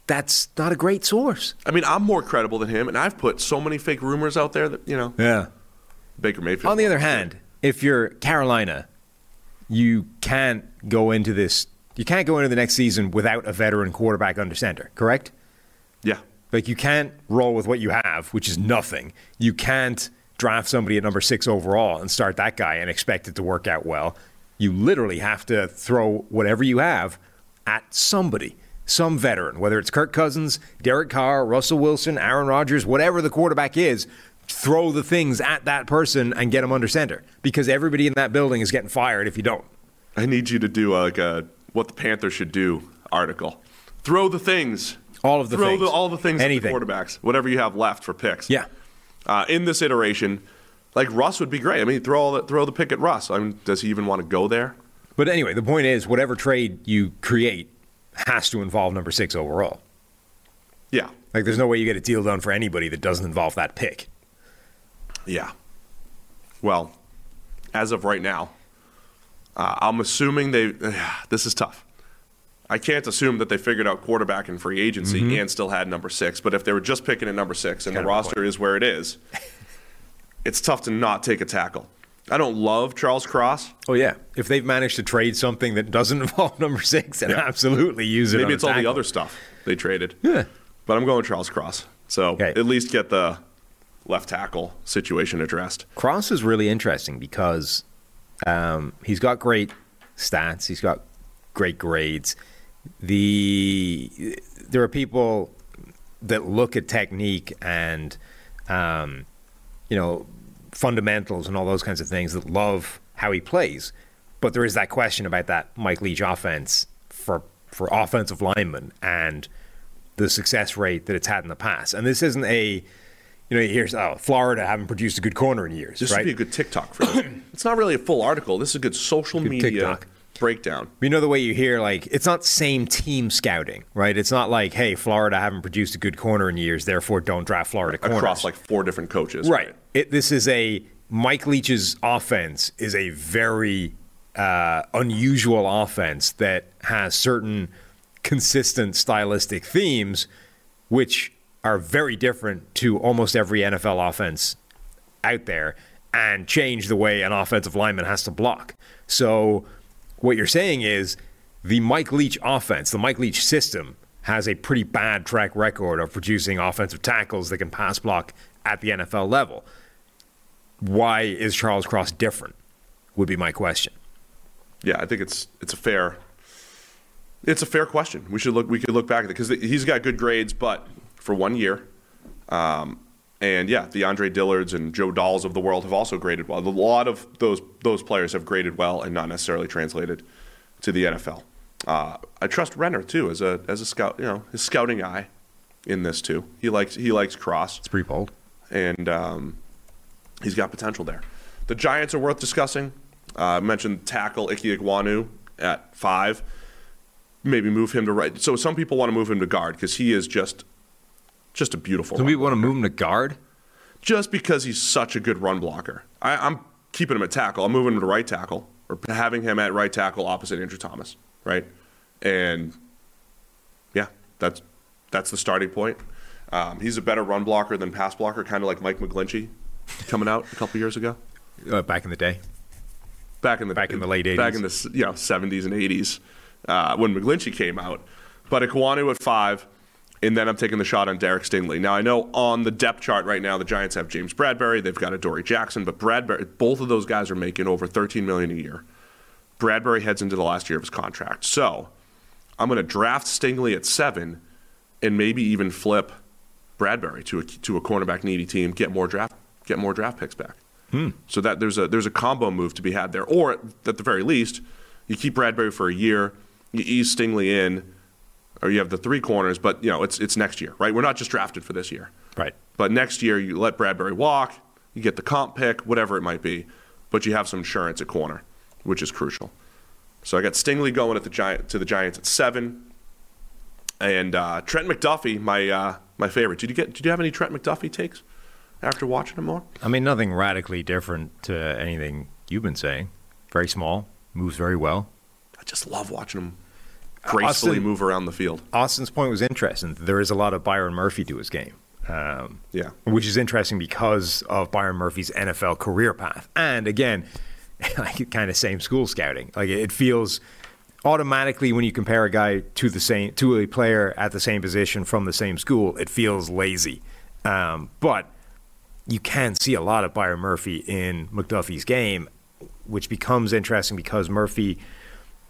That's not a great source. I mean, I'm more credible than him, and I've put so many fake rumors out there that you know Yeah. Baker Mayfield. On the other hand, if you're Carolina, you can't go into this. You can't go into the next season without a veteran quarterback under center. Correct? yeah, Like you can't roll with what you have, which is nothing. You can't draft somebody at number six overall and start that guy and expect it to work out well. You literally have to throw whatever you have at somebody, some veteran, whether it's Kirk Cousins, Derek Carr, Russell Wilson, Aaron Rodgers, whatever the quarterback is. Throw the things at that person and get them under center because everybody in that building is getting fired if you don't. I need you to do like a what the Panthers should do article. Throw the things. All of the throw things. The, all the things Anything. at the quarterbacks. Whatever you have left for picks. Yeah. Uh, in this iteration, like Russ would be great. I mean, throw all the, throw the pick at Russ. I mean, does he even want to go there? But anyway, the point is, whatever trade you create has to involve number six overall. Yeah, Like, there's no way you get a deal done for anybody that doesn't involve that pick. yeah. Well, as of right now, uh, I'm assuming they. this is tough. I can't assume that they figured out quarterback in free agency and still had number six. But if they were just picking at number six and Mm-hmm. Kind the roster is where it is, it's tough to not take a tackle. I don't love Charles Cross. Oh yeah, if they've managed to trade something that doesn't involve number six, then absolutely use it. Maybe on a it's all the other stuff they traded. Yeah. But I'm going Charles Cross. So Okay. at least get the left tackle situation addressed. Cross is really interesting because um, he's got great stats. He's got great grades. The there are people that look at technique and um, you know fundamentals and all those kinds of things that love how he plays. But there is that question about that Mike Leach offense for for offensive linemen and the success rate that it's had in the past. And this isn't a you know, here's oh, Florida haven't produced a good corner in years, This right? would be a good TikTok for this. it's not really a full article. This is a good social Good media TikTok. breakdown. You know the way you hear like it's not same team scouting, right? It's not like, hey, Florida haven't produced a good corner in years, therefore don't draft Florida corners. Across like four different coaches. right. It, this is a Mike Leach's offense is a very uh, unusual offense that has certain consistent stylistic themes, which are very different to almost every NFL offense out there and change the way an offensive lineman has to block. So, what you're saying is the Mike Leach offense, the Mike Leach system, has a pretty bad track record of producing offensive tackles that can pass block at the NFL level. Why is Charles Cross different? Would be my question. Yeah, I think it's it's a fair it's a fair question. We should look we could look back at it because he's got good grades, but for one year. Um, and yeah, the Andre Dillards and Joe Dahls of the world have also graded well. A lot of those those players have graded well and not necessarily translated to the NFL. Uh, I trust Renner too as a as a scout. You know, his scouting eye in this too. He likes he likes Cross It's pretty bold. and um, he's got potential there. The Giants are worth discussing. Uh, I mentioned tackle Ickey Ekwonu at five. Maybe move him to right. So some people want to move him to guard because he is just just a beautiful. Run we want to move him to guard? just because he's such a good run blocker. I, I'm keeping him at tackle. I'm moving him to right tackle or having him at right tackle opposite Andrew Thomas. Right, and yeah, that's that's the starting point. Um, he's a better run blocker than pass blocker, kind of like Mike McGlinchey coming out a couple years ago. Uh, back in the day. back in the Back in the late 80s. back in the you know 70s and 80s uh, when McGlinchey came out. But Ekwonu at five, and then I'm taking the shot on Derek Stingley. Now I know on the depth chart right now the Giants have James Bradberry, they've got Adoree' Jackson, but Bradberry, both of those guys are making over 13 million a year. Bradberry heads into the last year of his contract, so I'm going to draft Stingley at seven and maybe even flip Bradberry to a to a cornerback needy team, get more draft get more draft picks back. Hmm. So that there's a there's a combo move to be had there, or at the very least, you keep Bradberry for a year, you ease Stingley in, or you have the three corners, but you know it's it's next year, right? We're not just drafted for this year, Right. but next year you let Bradberry walk, you get the comp pick, whatever it might be, but you have some insurance at corner, which is crucial. So I got Stingley going at the Giant to the Giants at seven, and uh, Trent McDuffie, my uh, my favorite. Did you get? Did you have any Trent McDuffie takes after watching him more? I mean, nothing radically different to anything you've been saying. Very small, moves very well. I just love watching him gracefully Austin- move around the field. Austin's point was interesting. There is a lot of Byron Murphy to his game. Um, Yeah. which is interesting because of Byron Murphy's NFL career path. And again, like kind of same school scouting. Like it feels automatically when you compare a guy to the same to a player at the same position from the same school, it feels lazy. Um, but you can see a lot of Byron Murphy in McDuffie's game, which becomes interesting because Murphy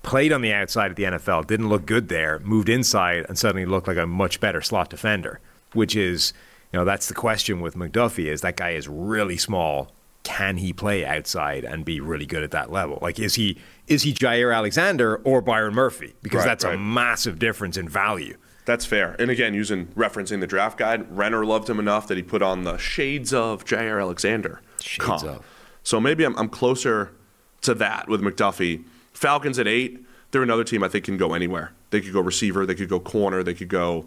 played on the outside of the NFL, didn't look good there, moved inside, and suddenly looked like a much better slot defender. Which is, you know, that's the question with McDuffie: is that guy is really small. Can he play outside and be really good at that level? Like, is he is he Jaire Alexander or Byron Murphy? Because Right, that's a massive difference in value. That's fair. And again, using referencing the draft guide, Renner loved him enough that he put on the shades of Jaire Alexander. Shades comp. of. So maybe I'm, I'm closer to that with McDuffie. Falcons at eight, they're another team I think can go anywhere. They could go receiver, they could go corner, they could go.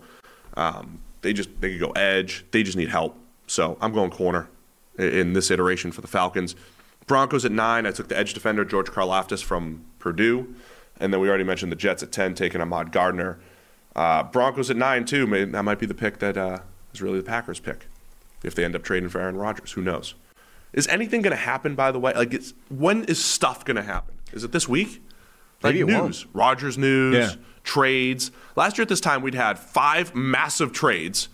Um, they just they could go edge. They just need help. So I'm going corner in this iteration for the Falcons. Broncos at nine. I took the edge defender George Karlaftis from Purdue, and then we already mentioned the Jets at ten, taking Ahmad Gardner. Uh, Broncos at nine too. Maybe that might be the pick that uh, is really the Packers' pick if they end up trading for Aaron Rodgers. Who knows? Is anything going to happen? By the way, like when is stuff going to happen? Is it this week? Like Maybe won't. news, Rodgers news, Yeah. trades. Last year at this time, we'd had five massive trades,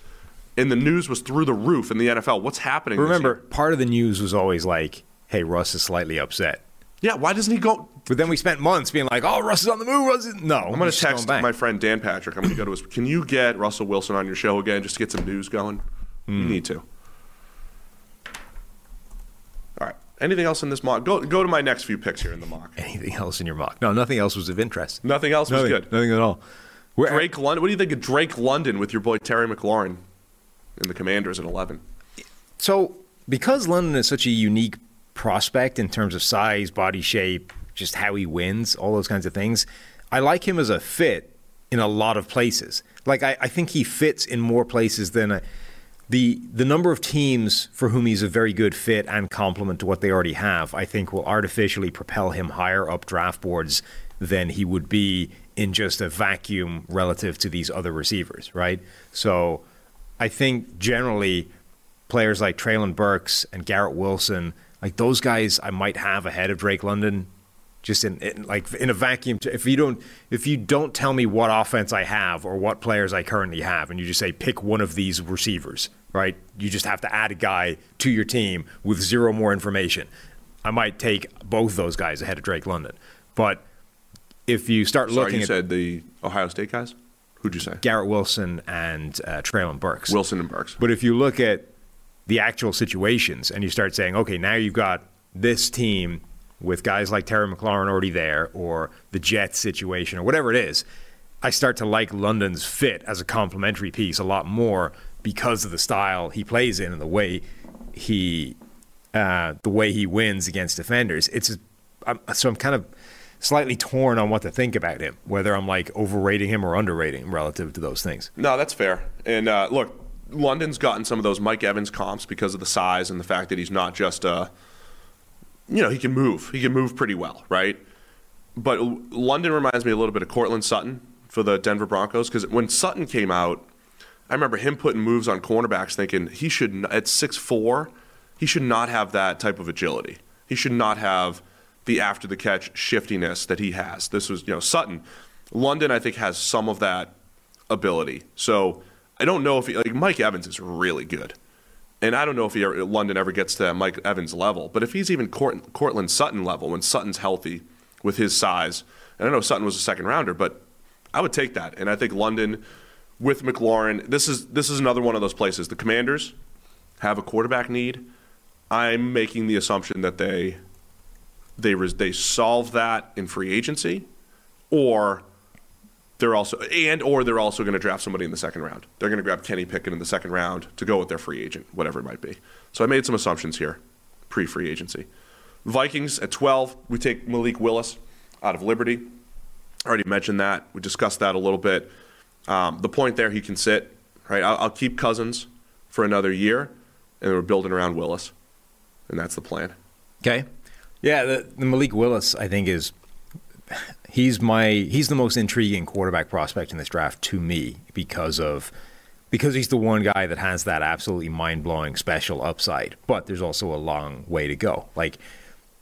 and the news was through the roof in the NFL. What's happening? Remember, part of the news was always like, "Hey, Russ is slightly upset." yeah. Why doesn't he go? But then we spent months being like, "Oh, Russ is on the move." Russ is... No, I'm going to text my friend Dan Patrick. I'm going to go to his. Can you get Russell Wilson on your show again just to get some news going? Hmm. You need to. All right. Anything else in this mock? Go go to my next few picks here in the mock. anything else in your mock. No, nothing else was of interest. Nothing else was good. Nothing at all. Where, uh, Drake London. What do you think of Drake London with your boy Terry McLaurin in the Commanders at 11? So, because London is such a unique prospect in terms of size, body shape, just how he wins, all those kinds of things, I like him as a fit in a lot of places. Like, I, I think he fits in more places than a, the the number of teams for whom he's a very good fit and complement to what they already have. I think will artificially propel him higher up draft boards than he would be in just a vacuum relative to these other receivers, right? So, I think generally players like Treylon Burks and Garrett Wilson, like those guys, I might have ahead of Drake London. Just in, in like in a vacuum. If you don't, if you don't tell me what offense I have or what players I currently have, and you just say pick one of these receivers, right? You just have to add a guy to your team with zero more information. I might take both those guys ahead of Drake London, but if you start Sorry, looking you at said the Ohio State guys? Who'd you say? Garrett Wilson and uh, Treylon Burks, Wilson and Burks. but if you look at the actual situations and you start saying, okay, now you've got this team with guys like Terry McLaurin already there, or the Jets situation, or whatever it is, I start to like London's fit as a complementary piece a lot more because of the style he plays in and the way he uh, the way he wins against defenders. It's I'm, so I'm kind of slightly torn on what to think about him, whether I'm like overrating him or underrating him relative to those things. No, that's fair. And uh, look, London's gotten some of those Mike Evans comps because of the size and the fact that he's not just a, you know, he can move. He can move pretty well, right? But London reminds me a little bit of Courtland Sutton for the Denver Broncos because when Sutton came out, I remember him putting moves on cornerbacks, thinking he should at six four, he should not have that type of agility. He should not have the after the catch shiftiness that he has. This was you know Sutton. London, I think, has some of that ability. So I don't know if he, like Mike Evans is really good, and I don't know if ever, London ever gets to Mike Evans level. But if he's even Court, Courtland Sutton level when Sutton's healthy with his size, and I know Sutton was a second rounder, but I would take that, and I think London with McLaurin, this is this is another one of those places. The Commanders have a quarterback need. I'm making the assumption that they they they solve that in free agency, or they're also and or they're also going to draft somebody in the second round. They're going to grab Kenny Pickett in the second round to go with their free agent, whatever it might be. So I made some assumptions here, pre-free agency. Vikings at 12, we take Malik Willis out of Liberty. I already mentioned that. We discussed that a little bit. Um, the point there, he can sit. Right, I'll, I'll keep Cousins for another year, and we're building around Willis, and that's the plan. Okay. Yeah, the, the Malik Willis, I think, is he's my he's the most intriguing quarterback prospect in this draft to me because of because he's the one guy that has that absolutely mind blowing special upside. But there's also a long way to go. Like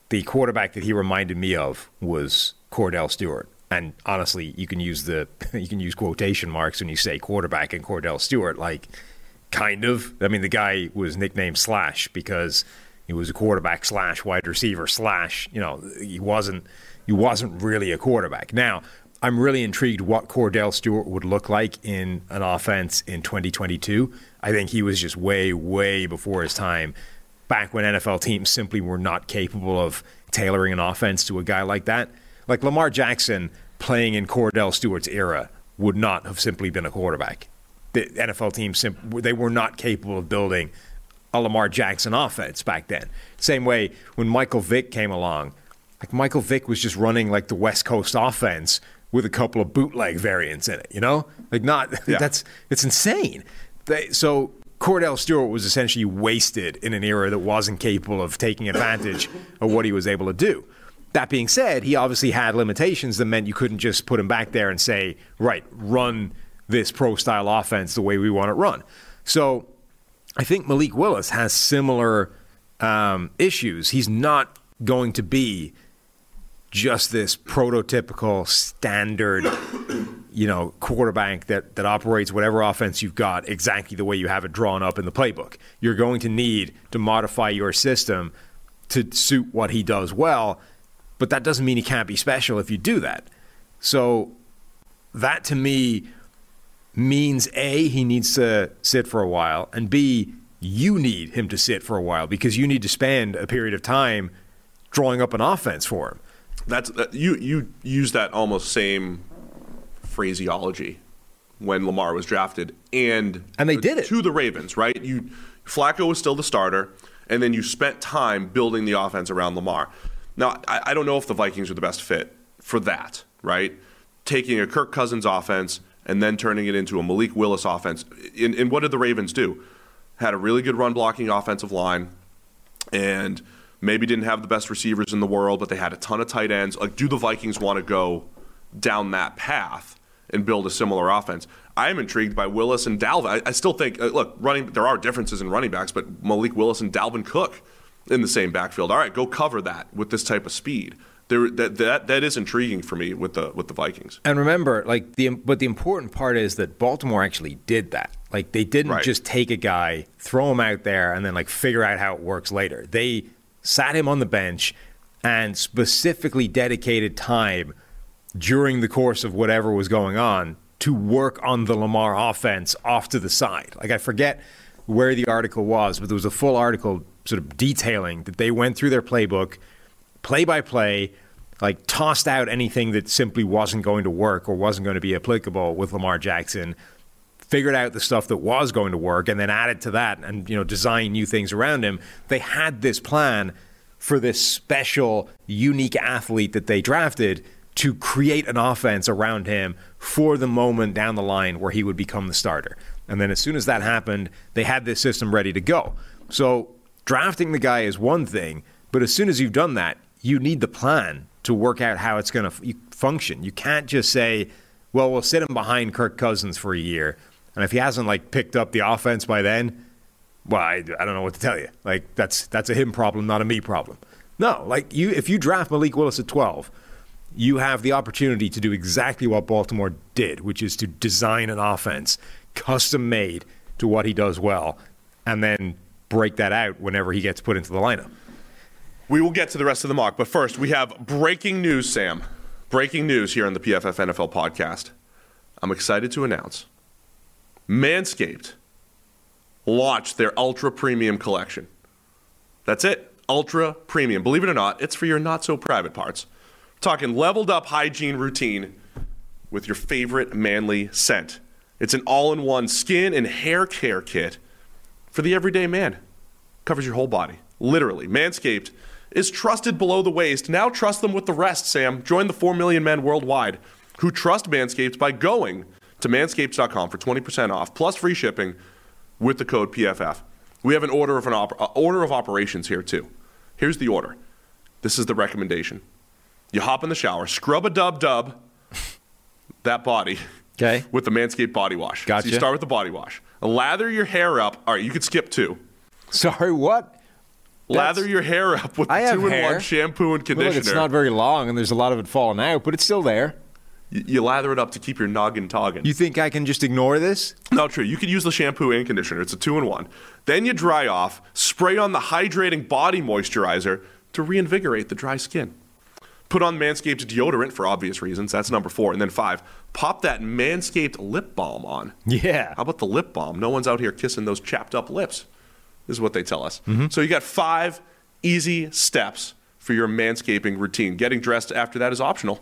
the quarterback that he reminded me of was Kordell Stewart. And honestly, you can use the you can use quotation marks when you say quarterback and Kordell Stewart. Like, kind of. I mean, the guy was nicknamed Slash because he was a quarterback slash wide receiver slash. You know, he wasn't he wasn't really a quarterback. Now, I'm really intrigued what Kordell Stewart would look like in an offense in 2022. I think he was just way, way before his time. Back when NFL teams simply were not capable of tailoring an offense to a guy like that. Like Lamar Jackson playing in Kordell Stewart's era would not have simply been a quarterback. The NFL teams they were not capable of building a Lamar Jackson offense back then. Same way when Michael Vick came along, like Michael Vick was just running like the West Coast offense with a couple of bootleg variants in it, you know? Like not yeah. that's it's insane. They, so Kordell Stewart was essentially wasted in an era that wasn't capable of taking advantage of what he was able to do. That being said, he obviously had limitations that meant you couldn't just put him back there and say, right, run this pro style offense the way we want it run. So I think Malik Willis has similar um, issues. He's not going to be just this prototypical standard you know quarterback that that operates whatever offense you've got exactly the way you have it drawn up in the playbook. You're going to need to modify your system to suit what he does well but that doesn't mean he can't be special if you do that. So that to me means a he needs to sit for a while and b you need him to sit for a while because you need to spend a period of time drawing up an offense for him that's uh, you you use that almost same phraseology when Lamar was drafted, and and they did it to the Ravens, right? You Flacco was still the starter, and then you spent time building the offense around Lamar. Now, I, I don't know if the Vikings are the best fit for that, right? Taking a Kirk Cousins offense and then turning it into a Malik Willis offense. And, and what did the Ravens do? Had a really good run blocking offensive line, and maybe didn't have the best receivers in the world, but they had a ton of tight ends. Like, do the Vikings want to go down that path and build a similar offense? I am intrigued by Willis and Dalvin. I, I still think, uh, look, running there are differences in running backs, but Malik Willis and Dalvin Cook in the same backfield. All right, go cover that with this type of speed. There, that, that that is intriguing for me with the with the Vikings. And remember, like the but the important part is that Baltimore actually did that. Like they didn't right. just take a guy, throw him out there, and then like figure out how it works later. They sat him on the bench, and specifically dedicated time during the course of whatever was going on to work on the Lamar offense off to the side. Like, I forget where the article was, but there was a full article sort of detailing that they went through their playbook, play by play, like tossed out anything that simply wasn't going to work or wasn't going to be applicable with Lamar Jackson, figured out the stuff that was going to work and then added to that and you know design new things around him they had this plan for this special unique athlete that they drafted to create an offense around him for the moment down the line where he would become the starter. And then as soon as that happened they had this system ready to go. So drafting the guy is one thing but as soon as you've done that you need the plan to work out how it's going to f- function. You can't just say well, we'll sit him behind Kirk Cousins for a year and if he hasn't like picked up the offense by then, well, I, I don't know what to tell you. Like that's that's a him problem, not a me problem. No, like you if you draft Malik Willis at 12, you have the opportunity to do exactly what Baltimore did, which is to design an offense custom made to what he does well and then break that out whenever he gets put into the lineup. We will get to the rest of the mock, but first we have breaking news, Sam. Breaking news here on the PFF NFL podcast. I'm excited to announce Manscaped launched their ultra premium collection. That's it. Ultra premium. Believe it or not, it's for your not so private parts. talking leveled up hygiene routine with your favorite manly scent. It's an all in one skin and hair care kit for the everyday man. Covers your whole body. Literally. Manscaped is trusted below the waist. Now trust them with the rest, Sam. Join the 4 million men worldwide who trust Manscaped by going to manscaped.com for 20% off plus free shipping with the code PFF. We have an order of an op- order of operations here too. Here's the order. This is the recommendation. You hop in the shower, scrub a dub dub that body Okay. with the Manscaped body wash. Gotcha. So you start with the body wash. Lather your hair up. All right, you could skip two. Sorry, what? Lather your hair up with two-in-one shampoo and Well, conditioner. Look, it's not very long, and there's a lot of it falling out, but it's still there. You, lather it up to keep your noggin toggin. You think I can just ignore this? No, true. You could use the shampoo and conditioner. It's a two in one. Then you dry off, spray on the hydrating body moisturizer to reinvigorate the dry skin. Put on Manscaped deodorant for obvious reasons. That's number four. And then five, pop that Manscaped lip balm on. Yeah. How about the lip balm? No one's out here kissing those chapped up lips. This is what they tell us. Mm-hmm. So you got five easy steps for your manscaping routine. Getting dressed after that is optional.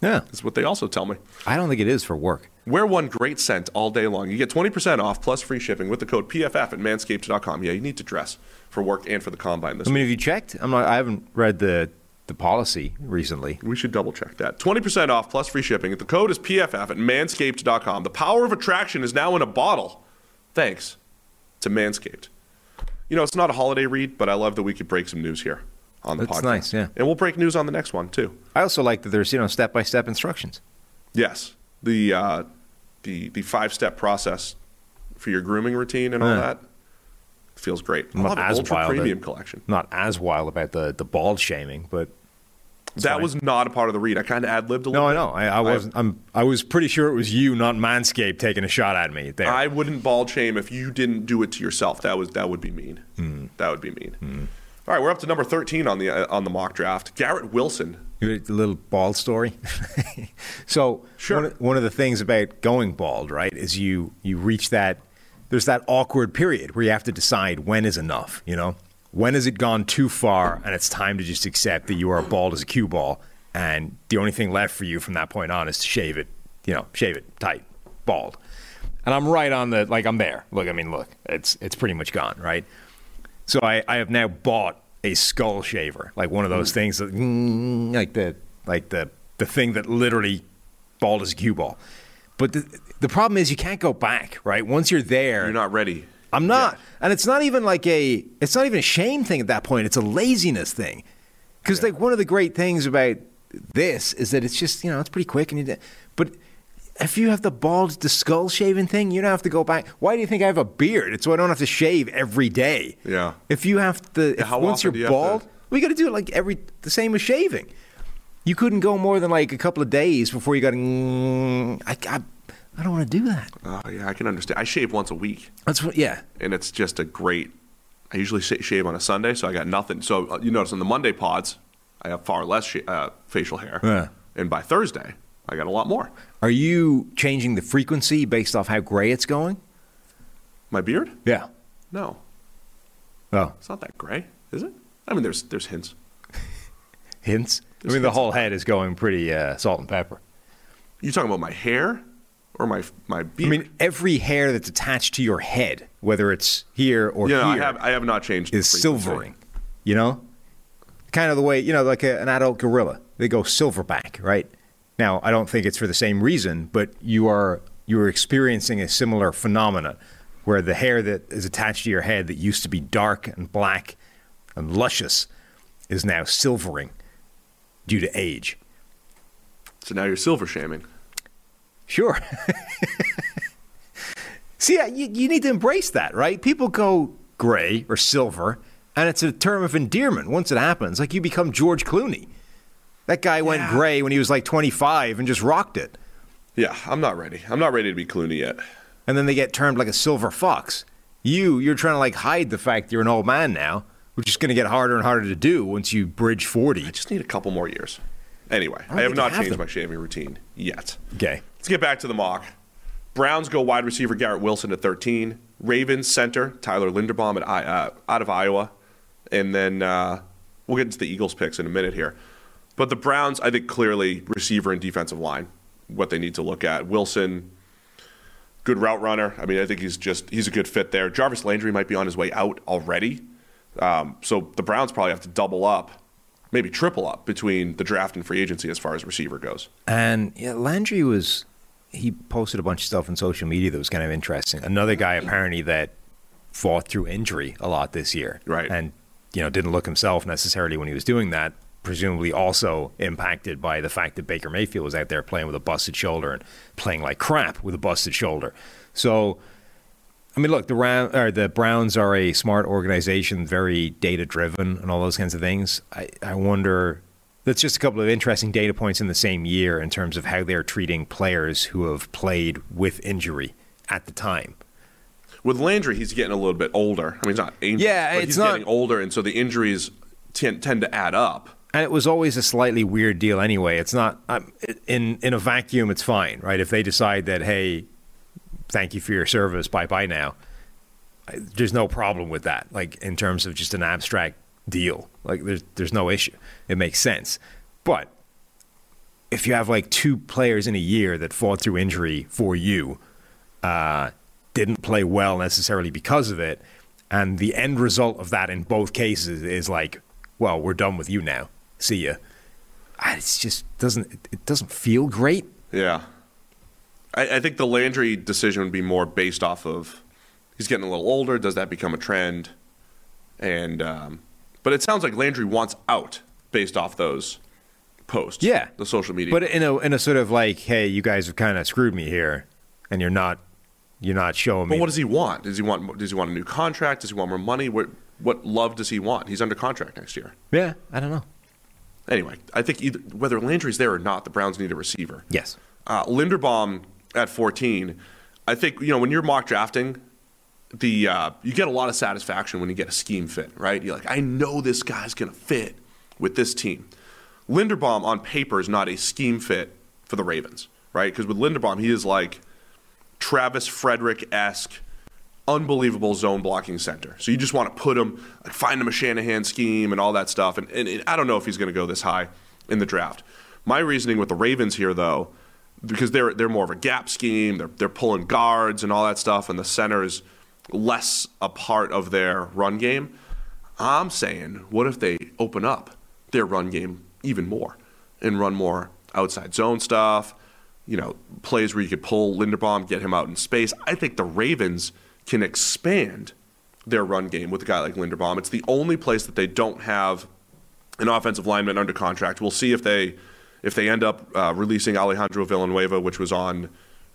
Yeah. That's what they also tell me. I don't think it is for work. Wear one great scent all day long. You get 20% off plus free shipping with the code PFF at manscaped.com. Yeah, you need to dress for work and for the combine this I mean, week. have you checked? I'm not. I haven't read the the policy recently. We should double check that. 20% off plus free shipping. The code is PFF at manscaped.com. The power of attraction is now in a bottle. Thanks to Manscaped. You know, it's not a holiday read, but I love that we could break some news here on the That's podcast. nice, yeah. And we'll break news on the next one, too. I also like that there's you know step by step instructions. Yes, the uh, the the five step process for your grooming routine and all Yeah. that feels great. I love it. as Ultra wild premium at- collection. Not as wild about the the bald shaming, but that fine. was not a part of the read. I kind of ad libbed a little. no, I know. I, I wasn't. I'm. I was pretty sure it was you, not Manscaped, taking a shot at me there. I wouldn't bald shame if you didn't do it to yourself. That was that would be mean. Hmm. That would be mean. All right, we're up to number thirteen on the uh, on the mock draft. Garrett Wilson. A little bald story. so Sure. one, of- one of the things about going bald, right, is you you reach that. There's that awkward period where you have to decide when is enough. You know, when has it gone too far, and it's time to just accept that you are bald as a cue ball, and the only thing left for you from that point on is to shave it. You know, shave it tight, bald. And I'm right on the like I'm there. Look, I mean, look, it's it's pretty much gone, right? So I, I have now bought a skull shaver, like one of those things that, mm, like the like the the thing that literally bald as a cue ball. But the the problem is you can't go back, right? Once you're there, You're not ready. I'm not, and it's not even like a it's not even a shame thing at that point. It's a laziness thing, because like one of the great things about this is that it's just you know it's pretty quick and you. But if you have the bald, the skull shaving thing, you don't have to go back. Why do you think I have a beard? It's so I don't have to shave every day. Yeah. If you have to, if how once you're you bald, to- we got to do it like every the same as shaving. You couldn't go more than like a couple of days before you got. Mm, I, I, I don't want to do that. Oh yeah, I can understand. I shave once a week, That's what. Yeah. and it's just a great. I usually shave on a Sunday, so I got nothing. So uh, you notice on the Monday pods, I have far less sh- uh, facial hair, Yeah. and by Thursday, I got a lot more. Are you changing the frequency based off how gray it's going? My beard? Yeah. No, Oh, it's not that gray, is it? I mean, there's there's hints. hints. I There's mean, the whole head is going pretty uh, salt and pepper. You talking about my hair or my my beard? I mean, every hair that's attached to your head, whether it's here or yeah, here, I have I have not changed. is silvering. You know, kind of the way you know, like a, an adult gorilla, they go silverback, right? Now, I don't think it's for the same reason, but you are you are experiencing a similar phenomenon where the hair that is attached to your head that used to be dark and black and luscious is now silvering due to age. So now you're silver shaming. Sure. See, you, you need to embrace that, right? People go gray or silver, and it's a term of endearment once it happens. Like you become George Clooney. That guy went gray when he was like 25 and just rocked it. Yeah, I'm not ready. I'm not ready to be Clooney yet. And then they get termed like a silver fox. You, you're trying to like hide the fact you're an old man now, which is going to get harder and harder to do once you bridge 40. I just need a couple more years. Anyway, don't I have not have changed them. my shaving routine yet. Okay. Let's get back to the mock. Browns go wide receiver Garrett Wilson at 13. Ravens center Tyler Linderbaum at uh, out of Iowa, and then uh, we'll get into the Eagles picks in a minute here. But the Browns, I think clearly receiver and defensive line, what they need to look at. Wilson, good route runner. I mean, I think he's just he's a good fit there. Jarvis Landry might be on his way out already, um, so the Browns probably have to double up, maybe triple up between the draft and free agency as far as receiver goes. And yeah, Landry was he posted a bunch of stuff on social media that was kind of interesting. Another guy apparently that fought through injury a lot this year, Right. And you know didn't look himself necessarily when he was doing that. Presumably also impacted by the fact that Baker Mayfield was out there playing with a busted shoulder and playing like crap with a busted shoulder. So. I mean, look, the Round, or the Browns are a smart organization, very data driven, and all those kinds of things. I, I wonder. That's just a couple of interesting data points in the same year in terms of how they're treating players who have played with injury at the time. With Landry, he's getting a little bit older. I mean, he's not ancient, Yeah, but it's he's not- getting older, and so the injuries tend, tend to add up. And it was always a slightly weird deal anyway. It's not um, in in a vacuum. It's fine, right? If they decide that, hey, thank you for your service, bye bye now. There's no problem with that. Like in terms of just an abstract deal, like there's there's no issue. It makes sense. But if you have like two players in a year that fought through injury for you, uh, didn't play well necessarily because of it, and the end result of that in both cases is like, well, we're done with you now. See. Ah, It's just doesn't it- it doesn't feel great. Yeah. I, I think the Landry decision would be more based off of he's getting a little older. Does that become a trend? And um, but it sounds like Landry wants out based off those posts. Yeah. the social media. But in a in a sort of like, hey, you guys have kind of screwed me here, and you're not you're not showing me. But what does he want? Does he want? Does he want a new contract? Does he want more money? What What love does he want? He's under contract next year. yeah, I don't know. Anyway, I think either whether Landry's there or not, the Browns need a receiver. Yes. Uh, Linderbaum at 14, I think you know when you're mock drafting, the uh, you get a lot of satisfaction when you get a scheme fit, right? You're like, I know this guy's gonna fit with this team. Linderbaum on paper is not a scheme fit for the Ravens, right? Because with Linderbaum, he is like Travis Frederick esque, unbelievable zone blocking center. So you just want to put him, find him a Shanahan scheme and all that stuff. And, and, and I don't know if he's going to go this high in the draft. My reasoning with the Ravens here, though, because they're they're more of a gap scheme, they're they're pulling guards and all that stuff, and the center is less a part of their run game. I'm saying, what if they open up their run game even more and run more outside zone stuff? You know, plays where you could pull Linderbaum, get him out in space. I think the Ravens can expand their run game with a guy like Linderbaum. It's the only place that they don't have an offensive lineman under contract. We'll see if they if they end up uh, releasing Alejandro Villanueva, which was on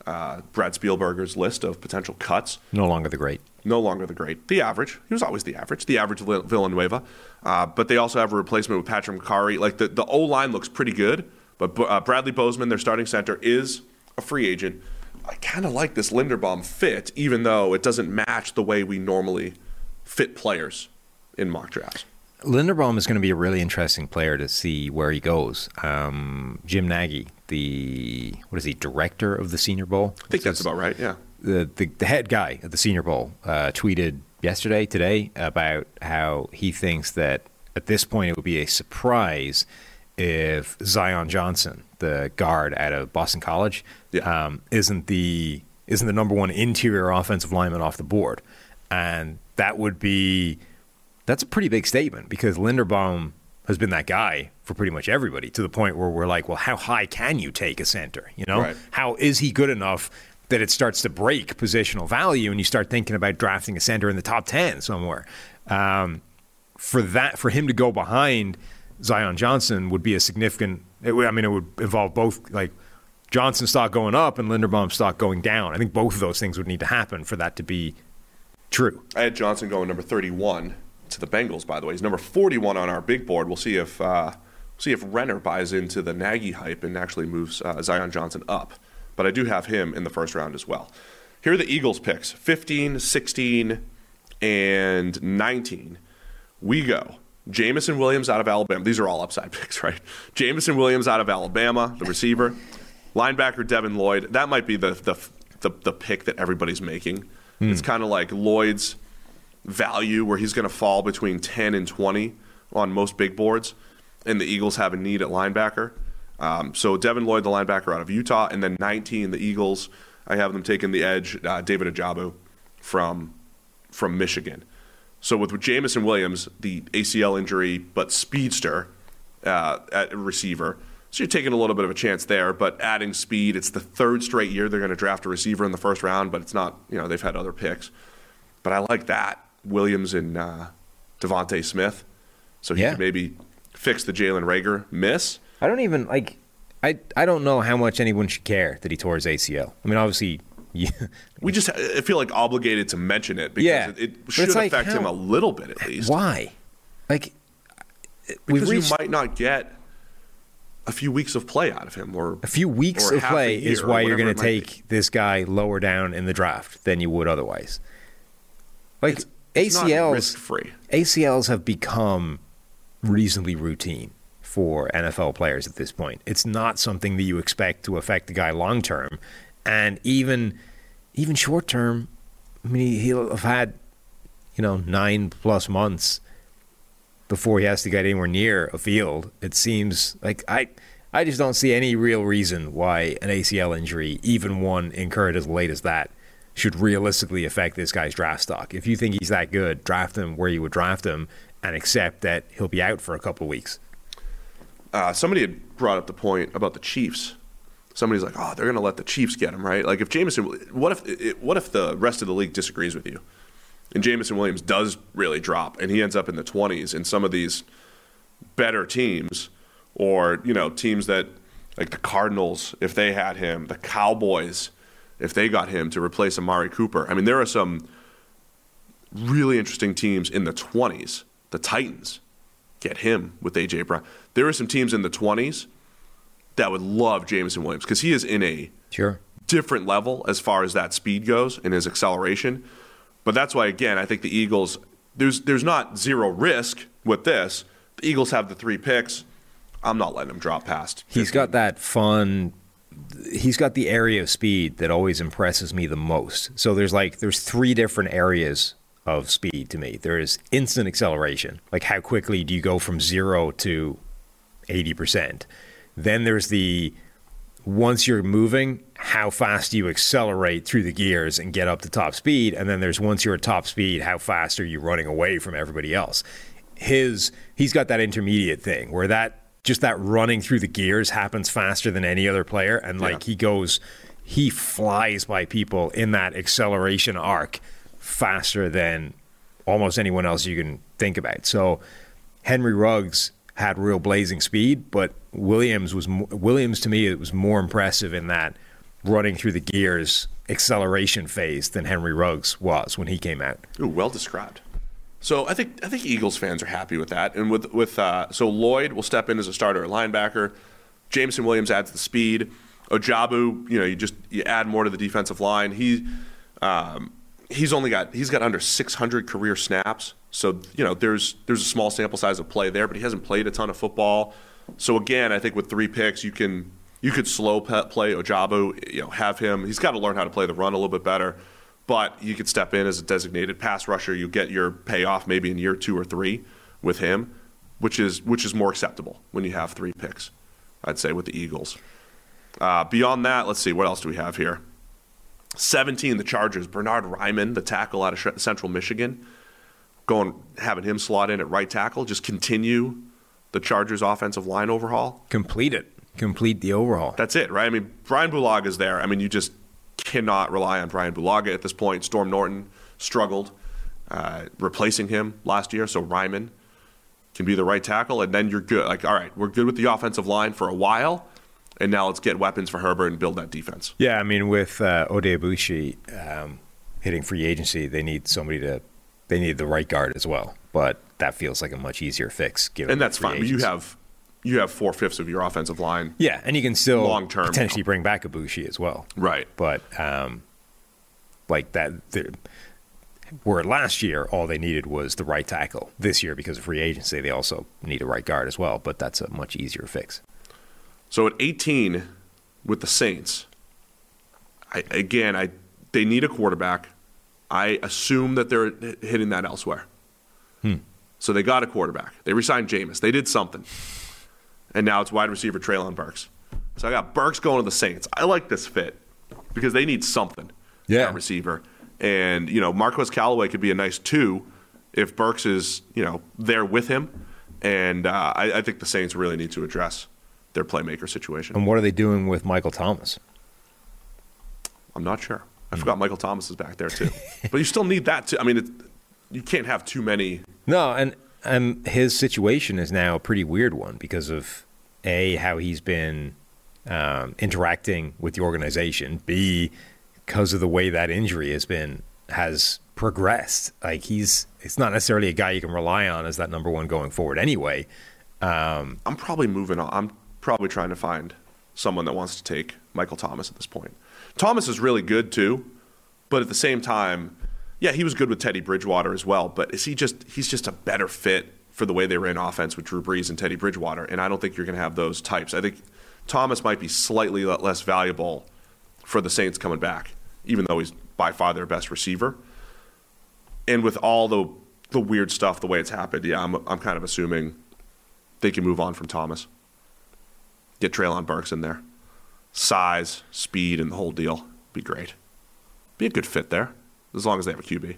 uh, Brad Spielberger's list of potential cuts No longer the great. no longer the great. The average. He was always the average. The average Villanueva. Uh, but they also have a replacement with Patrick Mekari. Like the, the O line looks pretty good, but uh, Bradley Bozeman, their starting center, is a free agent. I kind of like this Linderbaum fit, even though it doesn't match the way we normally fit players in mock drafts. Linderbaum is going to be a really interesting player to see where he goes. Um, Jim Nagy, the what is he, director of the Senior Bowl? I think that's about right. Yeah. the, the, the head guy at the Senior Bowl uh, tweeted yesterday, today, about how he thinks that at this point it would be a surprise if Zion Johnson, the guard out of Boston College, Yeah. um, isn't the isn't the number one interior offensive lineman off the board, and that would be that's a pretty big statement because Linderbaum has been that guy for pretty much everybody to the point where we're like, well, how high can you take a center? You know, Right. how is he good enough that it starts to break positional value and you start thinking about drafting a center in the top 10 somewhere? Um, for that, for him to go behind Zion Johnson would be a significant, it I mean, it would involve both like Johnson stock going up and Linderbaum stock going down. I think both of those things would need to happen for that to be true. I had Johnson going number 31 to the Bengals, by the way. He's number 41 on our big board. We'll see if uh, see if Renner buys into the Nagy hype and actually moves uh, Zion Johnson up. But I do have him in the first round as well. Here are the Eagles picks 15, 16, and 19. We go. Jameson Williams out of Alabama. These are all upside picks, right? Jameson Williams out of Alabama, the receiver. Linebacker Devin Lloyd. That might be the, the the the pick that everybody's making. Hmm. It's kind of like Lloyd's value where he's going to fall between 10 and 20 on most big boards, and the Eagles have a need at linebacker. Um, so Devin Lloyd, the linebacker out of Utah, and then 19, the Eagles. I have them taking the edge, uh, David Ojabo from from Michigan. So with Jameson Williams, the ACL injury, but speedster uh, at receiver. So you're taking a little bit of a chance there, but adding speed. It's the third straight year they're going to draft a receiver in the first round, but it's not. You know they've had other picks, but I like that Williams and uh, DeVonta Smith. So he Yeah. could maybe fix the Jalen Reagor miss. I don't even like. I I don't know how much anyone should care that he tore his ACL. I mean, obviously, you, We just I feel like obligated to mention it because Yeah. it, it should like affect him a little bit at least. why? Like, Because reached you might not get a few weeks of play out of him, or a few weeks of play is why you're going to take this guy lower down in the draft than you would otherwise. Like It's- it's ACLs, risk-free. ACLs have become reasonably routine for NFL players at this point. It's not something that you expect to affect the guy long term, and even even short term. I mean, he'll have had you know nine plus months before he has to get anywhere near a field. It seems like I I just don't see any real reason why an ACL injury, even one incurred as late as that, should realistically affect this guy's draft stock. If you think he's that good, draft him where you would draft him and accept that he'll be out for a couple of weeks. uh, somebody had brought up the point about the Chiefs. Somebody's like, "Oh, they're going to let the Chiefs get him, right?" Like if Jameson, what if what if the rest of the league disagrees with you, and Jameson Williams does really drop, and he ends up in the twenties in some of these better teams, or you know teams that like the Cardinals, if they had him, the Cowboys, if they got him to replace Amari Cooper. I mean, there are some really interesting teams in the twenties. The Titans get him with AJ Brown. There are some teams in the 20s that would love Jameson Williams because he is in a Sure. different level as far as that speed goes and his acceleration. But that's why, again, I think the Eagles, there's, there's not zero risk with this. The Eagles have the three picks. I'm not letting him drop past. He's got that fun. He's got the area of speed that always impresses me the most. So there's like there's three different areas of speed to me. There is instant acceleration, like how quickly do you go from zero to eighty percent. Then there's the once you're moving, how fast do you accelerate through the gears and get up to top speed? And then there's once you're at top speed, how fast are you running away from everybody else? His he's got that intermediate thing where that just that running through the gears happens faster than any other player, and like Yeah. he goes, he flies by people in that acceleration arc faster than almost anyone else you can think about. So Henry Ruggs had real blazing speed, but Williams was Williams to me it was more impressive in that running through the gears acceleration phase than Henry Ruggs was when he came out. Ooh, well described. So I think I think Eagles fans are happy with that, and with with uh, so Lloyd will step in as a starter at linebacker. Jameson Williams adds the speed. Ojabo, you know, you just you add more to the defensive line. He um, he's only got he's got under 600 career snaps, so you know there's there's a small sample size of play there, but he hasn't played a ton of football. So again, I think with three picks, you can you could slow play Ojabo, you know, have him. He's got to learn how to play the run a little bit better, but you could step in as a designated pass rusher. You get your payoff maybe in year two or three with him, which is which is more acceptable when you have three picks. I'd say with the Eagles. Uh, beyond that, let's see what else do we have here. 17, the Chargers. Bernhard Raimann, the tackle out of Sh- Central Michigan, going having him slot in at right tackle. Just continue the Chargers' offensive line overhaul. Complete it. Complete the overhaul. That's it, right? I mean, Brian Bulaga is there. I mean, you just cannot rely on Brian Bulaga at this point. Storm Norton struggled uh, replacing him last year, so Ryman can be the right tackle, and then you're good. Like, all right, we're good with the offensive line for a while, and now let's get weapons for Herbert and build that defense. Yeah, I mean, with uh, Oday Aboushi um, hitting free agency, they need somebody to. They need the right guard as well, but that feels like a much easier fix. Given And that's fine. You have you have four fifths of your offensive line. yeah, and you can still Long-term. potentially bring back Aboushi as well. Right. But um, like that, where last year all they needed was the right tackle. This year, because of free agency, they also need a right guard as well. But that's a much easier fix. So at 18 with the Saints, I, again, I they need a quarterback. I assume that they're hitting that elsewhere. So they got a quarterback. They resigned Jameis. They did something. And now it's wide receiver Treylon Burks. So I got Burks going to the Saints. I like this fit because they need something. Yeah. receiver. And, you know, Marquez Callaway could be a nice two if Burks is, you know, there with him. And uh, I, I think the Saints really need to address their playmaker situation. And what are they doing with Michael Thomas? I'm not sure. I forgot Michael Thomas is back there too. but you still need that too. I mean, it, you can't have too many. No, and um, his situation is now a pretty weird one because of a how he's been um, interacting with the organization. B because of the way that injury has been has progressed. Like he's it's not necessarily a guy you can rely on as that number one going forward. Anyway, um, I'm probably moving on. I'm probably trying to find someone that wants to take Michael Thomas at this point. Thomas is really good too, but at the same time, yeah, he was good with Teddy Bridgewater as well. But is he just he's just a better fit for the way they ran offense with Drew Brees and Teddy Bridgewater? And I don't think you're going to have those types. I think Thomas might be slightly less valuable for the Saints coming back, even though he's by far their best receiver. And with all the the weird stuff, the way it's happened, yeah, I'm I'm kind of assuming they can move on from Thomas. Get Treylon Burks in there. Size, speed, and the whole deal. Be great. Be a good fit there, as long as they have a QB.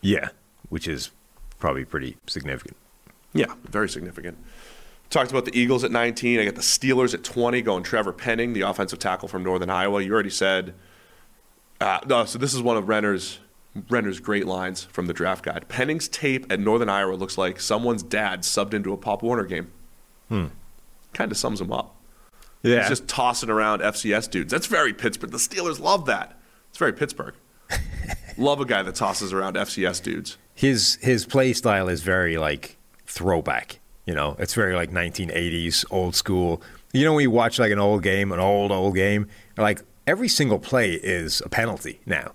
yeah, which is probably pretty significant. Yeah, very significant. Talked about the Eagles at 19. I got the Steelers at 20 going Trevor Penning, the offensive tackle from Northern Iowa. You already said. Uh, no, so this is one of Renner's Renner's great lines from the draft guide. Penning's tape at Northern Iowa looks like someone's dad subbed into a Pop Warner game. Hmm. Kind of sums him up. Yeah, He's just tossing around FCS dudes. That's very Pittsburgh. The Steelers love that. It's very Pittsburgh. love a guy that tosses around FCS dudes. his his play style is very like throwback. You know, it's very like 1980s, old school. You know, when you watch like an old game, an old old game, like every single play is a penalty now,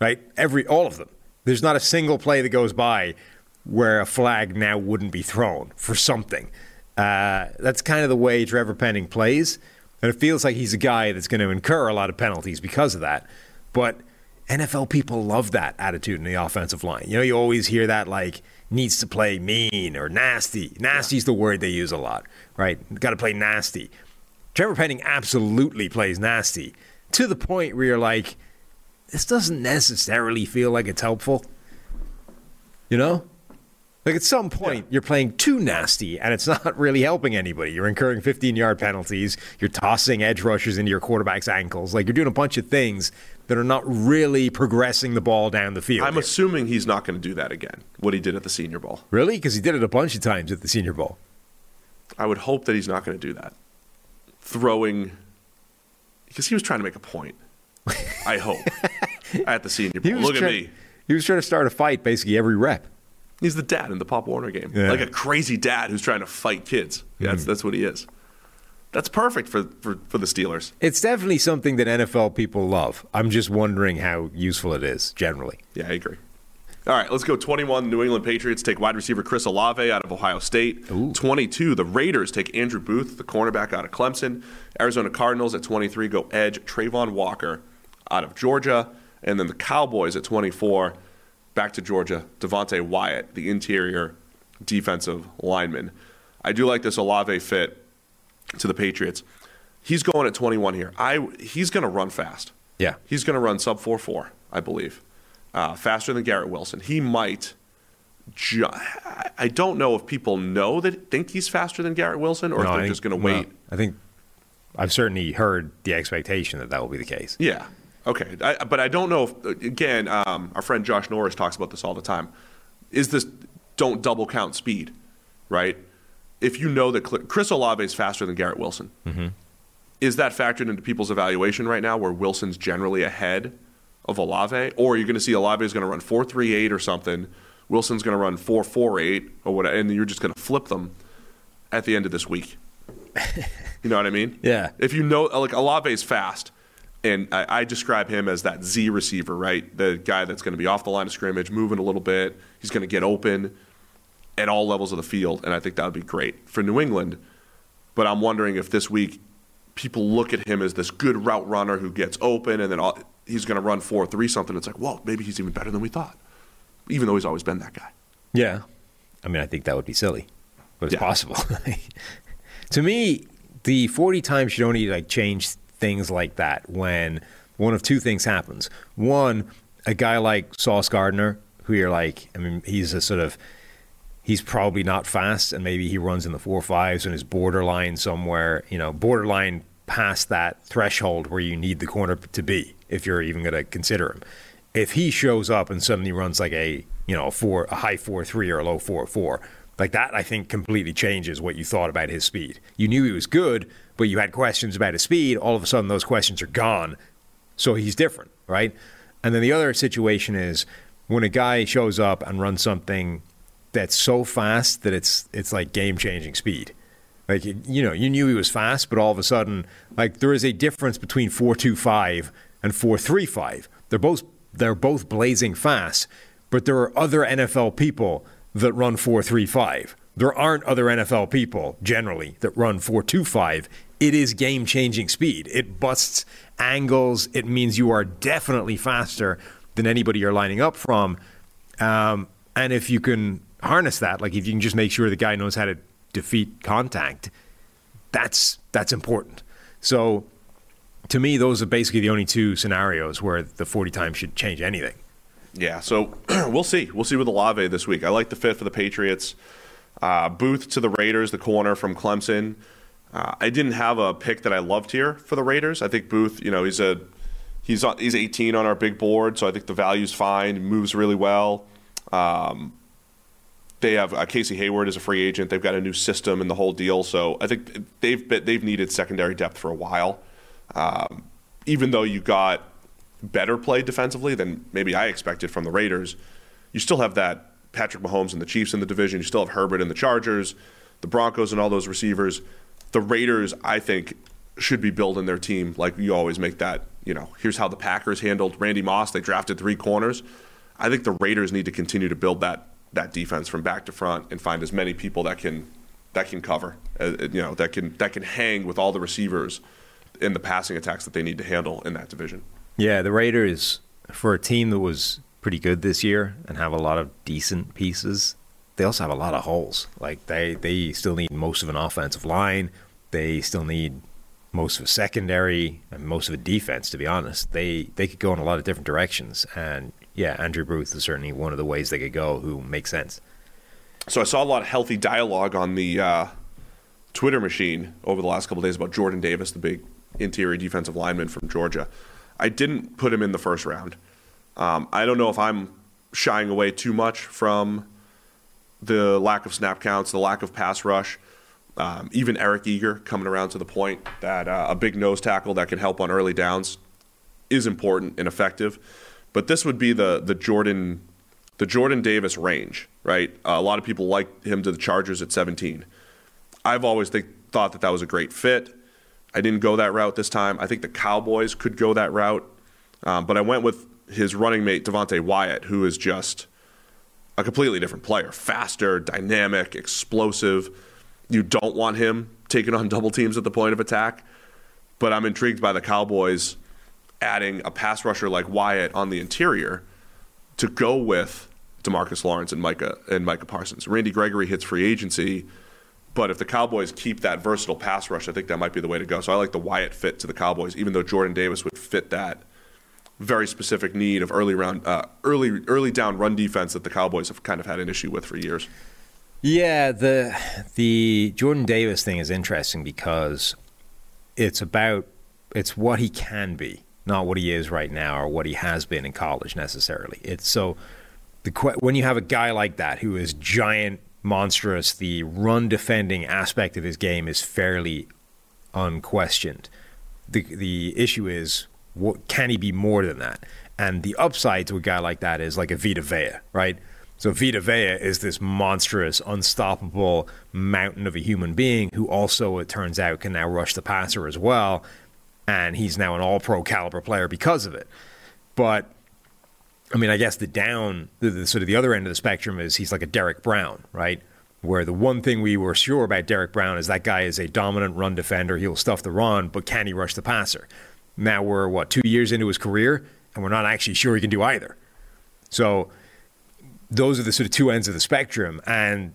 right? Every all of them. There's not a single play that goes by where a flag now wouldn't be thrown for something. Uh, that's kind of the way Trevor Penning plays, and it feels like he's a guy that's going to incur a lot of penalties because of that. But NFL people love that attitude in the offensive line. You know, you always hear that like needs to play mean or nasty. Nasty's the word they use a lot, right? Got to play nasty. Trevor Penning absolutely plays nasty to the point where you're like, this doesn't necessarily feel like it's helpful. You know? Like at some point, you're playing too nasty and it's not really helping anybody. You're incurring 15 yard penalties. You're tossing edge rushers into your quarterback's ankles. Like you're doing a bunch of things that are not really progressing the ball down the field. I'm here. assuming he's not going to do that again, what he did at the Senior Bowl. really? Because he did it a bunch of times at the Senior Bowl. I would hope that he's not going to do that. Throwing, because he was trying to make a point. I hope at the Senior Bowl. Look at me. He was trying to start a fight basically every rep. He's the dad in the Pop Warner game, Yeah. like a crazy dad who's trying to fight kids. Yeah, That's hmm. that's what he is. That's perfect for, for, for the Steelers. It's definitely something that NFL people love. I'm just wondering how useful it is generally. Yeah, I agree. All right, let's go. 21, New England Patriots take wide receiver Chris Olave out of Ohio State. 22, the Raiders take Andrew Booth, the cornerback out of Clemson. Arizona Cardinals at 23 go edge Travon Walker out of Georgia. And then the Cowboys at 24, back to Georgia, Devonte Wyatt, the interior defensive lineman. I do like this Olave fit to the Patriots. He's going at 21 here. I He's going to run fast. Yeah. He's going to run sub 4 4, I believe. Uh, faster than Garrett Wilson. He might. Ju- I- don't know if people know that think he's faster than Garrett Wilson or No, if they're think- just going to no, wait. I think I've certainly heard the expectation that that will be the case. Yeah. Okay. I, but I don't know if, again, um, our friend Josh Norris talks about this all the time. Is this don't double count speed, right? If you know that Chris Olave is faster than Garrett Wilson, is that factored into people's evaluation right now where Wilson's generally ahead of Olave? Or you're going to see Olave is going to run 4.38 or something, Wilson's going to run 4.48 or whatever, and you're just going to flip them at the end of this week? You know what I mean? Yeah. If you know, like Olave's fast, and I, I describe him as that Z receiver, right? The guy that's going to be off the line of scrimmage, moving a little bit. He's going to get open at all levels of the field, and I think that would be great for New England. But I'm wondering if this week people look at him as this good route runner who gets open, and then all, he's going to run four three something. It's like, well, maybe he's even better than we thought, even though he's always been that guy. Yeah. I mean, I think that would be silly, but it's Yeah. possible. to me, the 40 times you don't need to like change things like that when one of two things happens. One, a guy like Sauce Gardner, who you're like, I mean, he's a sort of, he's probably not fast and maybe he runs in the four fives and is borderline somewhere, you know, borderline past that threshold where you need the corner to be if you're even going to consider him. If he shows up and suddenly runs like a, you know, a four, a high four three or a low four four, like that, I think completely changes what you thought about his speed. You knew he was good, but you had questions about his speed. All of a sudden, those questions are gone. So he's different, right? And then the other situation is when a guy shows up and runs something that's so fast that it's it's like game changing speed. Like you know, you knew he was fast, but all of a sudden, like there is a difference between four two five and four three five. They're both they're both blazing fast, but there are other NFL people that run four three five. There aren't other NFL people generally that run four two five. It is game changing speed. It busts angles. It means you are definitely faster than anybody you're lining up from. Um, and if you can harness that, like if you can just make sure the guy knows how to defeat contact, that's that's important. So to me, those are basically the only two scenarios where the 40 times should change anything. Yeah, so we'll see. We'll see with Olave this week. I like the fit for the Patriots. Uh, Booth to the Raiders, the corner from Clemson. Uh, I didn't have a pick that I loved here for the Raiders. I think Booth, you know, he's a he's on, he's 18 on our big board, so I think the value's fine. He moves really well. Um, they have uh, Casey Hayward as a free agent. They've got a new system and the whole deal. So I think they've been, they've needed secondary depth for a while. Um, even though you got better play defensively than maybe I expected from the Raiders, you still have that Patrick Mahomes and the Chiefs in the division. You still have Herbert and the Chargers, the Broncos and all those receivers. The Raiders, I think, should be building their team like you always make that. You know, here's how the Packers handled Randy Moss. They drafted three corners. I think the Raiders need to continue to build that that defense from back to front and find as many people that can that can cover. Uh, you know, that can that can hang with all the receivers in the passing attacks that they need to handle in that division. Yeah, the Raiders, for a team that was pretty good this year and have a lot of decent pieces, they also have a lot of holes. Like they, they still need most of an offensive line. They still need most of a secondary and most of a defense. To be honest, they they could go in a lot of different directions. And yeah, Andrew Booth is certainly one of the ways they could go. Who makes sense. So I saw a lot of healthy dialogue on the uh, Twitter machine over the last couple days about Jordan Davis, the big interior defensive lineman from Georgia. I didn't put him in the first round. Um, I don't know if I'm shying away too much from the lack of snap counts, the lack of pass rush. Um, even Eric Eager coming around to the point that uh, a big nose tackle that can help on early downs is important and effective. But this would be the the Jordan the Jordan Davis range, right? Uh, a lot of people like him to the Chargers at 17. I've always thought that that was a great fit. I didn't go that route this time. I think the Cowboys could go that route, um, but I went with his running mate Devonte Wyatt, who is just a completely different player, faster, dynamic, explosive. You don't want him taking on double teams at the point of attack, but I'm intrigued by the Cowboys adding a pass rusher like Wyatt on the interior to go with Demarcus Lawrence and Micah and Micah Parsons. Randy Gregory hits free agency, but if the Cowboys keep that versatile pass rush, I think that might be the way to go. So I like the Wyatt fit to the Cowboys, even though Jordan Davis would fit that very specific need of early round, uh, early early down run defense that the Cowboys have kind of had an issue with for years. Yeah, the the Jordan Davis thing is interesting because it's about it's what he can be, not what he is right now or what he has been in college necessarily. It's so the when you have a guy like that who is giant, monstrous, the run defending aspect of his game is fairly unquestioned. The the issue is what can he be more than that? And the upside to a guy like that is like a Vita Vea, right? So Vita Vea is this monstrous, unstoppable mountain of a human being who also, it turns out, can now rush the passer as well. And he's now an all pro caliber player because of it. But I mean, I guess the down, the, the sort of the other end of the spectrum is he's like a Derrick Brown, right? Where the one thing we were sure about Derrick Brown is that guy is a dominant run defender. He'll stuff the run, but can he rush the passer? Now we're what two years into his career, and we're not actually sure he can do either. So those are the sort of two ends of the spectrum, and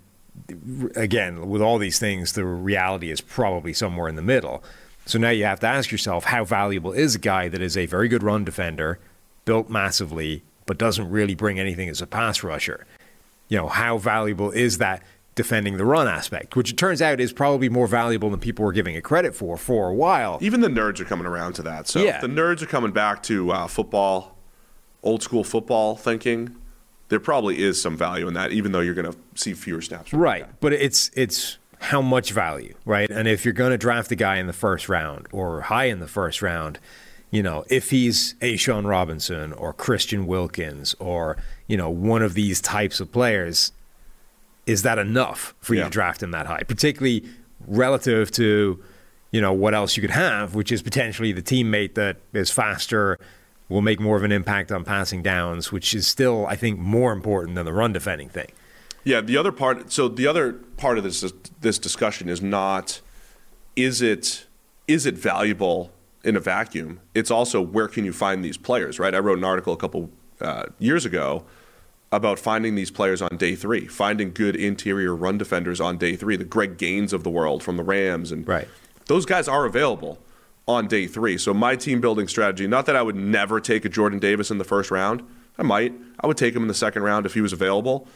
again, with all these things, the reality is probably somewhere in the middle. So now you have to ask yourself, how valuable is a guy that is a very good run defender, built massively, but doesn't really bring anything as a pass rusher? You know, how valuable is that defending the run aspect, which it turns out is probably more valuable than people were giving it credit for for a while. Even the nerds are coming around to that. So Yeah. the nerds are coming back to uh, football, old school football thinking. There probably is some value in that, even though you're going to see fewer snaps. Right, guy. but it's it's how much value, right? And if you're going to draft a guy in the first round or high in the first round, you know, if he's a Sean Robinson or Christian Wilkins or you know one of these types of players, is that enough for you Yeah. to draft him that high? Particularly relative to you know what else you could have, which is potentially the teammate that is faster, will make more of an impact on passing downs, which is still I think more important than the run defending thing. Yeah, the other part. So the other part of this this discussion is not is it is it valuable in a vacuum. It's also where can you find these players, right? I wrote an article a couple uh, years ago about finding these players on day three, finding good interior run defenders on day three, the Greg Gaines of the world from the Rams, and Right. those guys are available on day three. So my team building strategy, not that I would never take a Jordan Davis in the first round. I might. I would take him in the second round if he was available.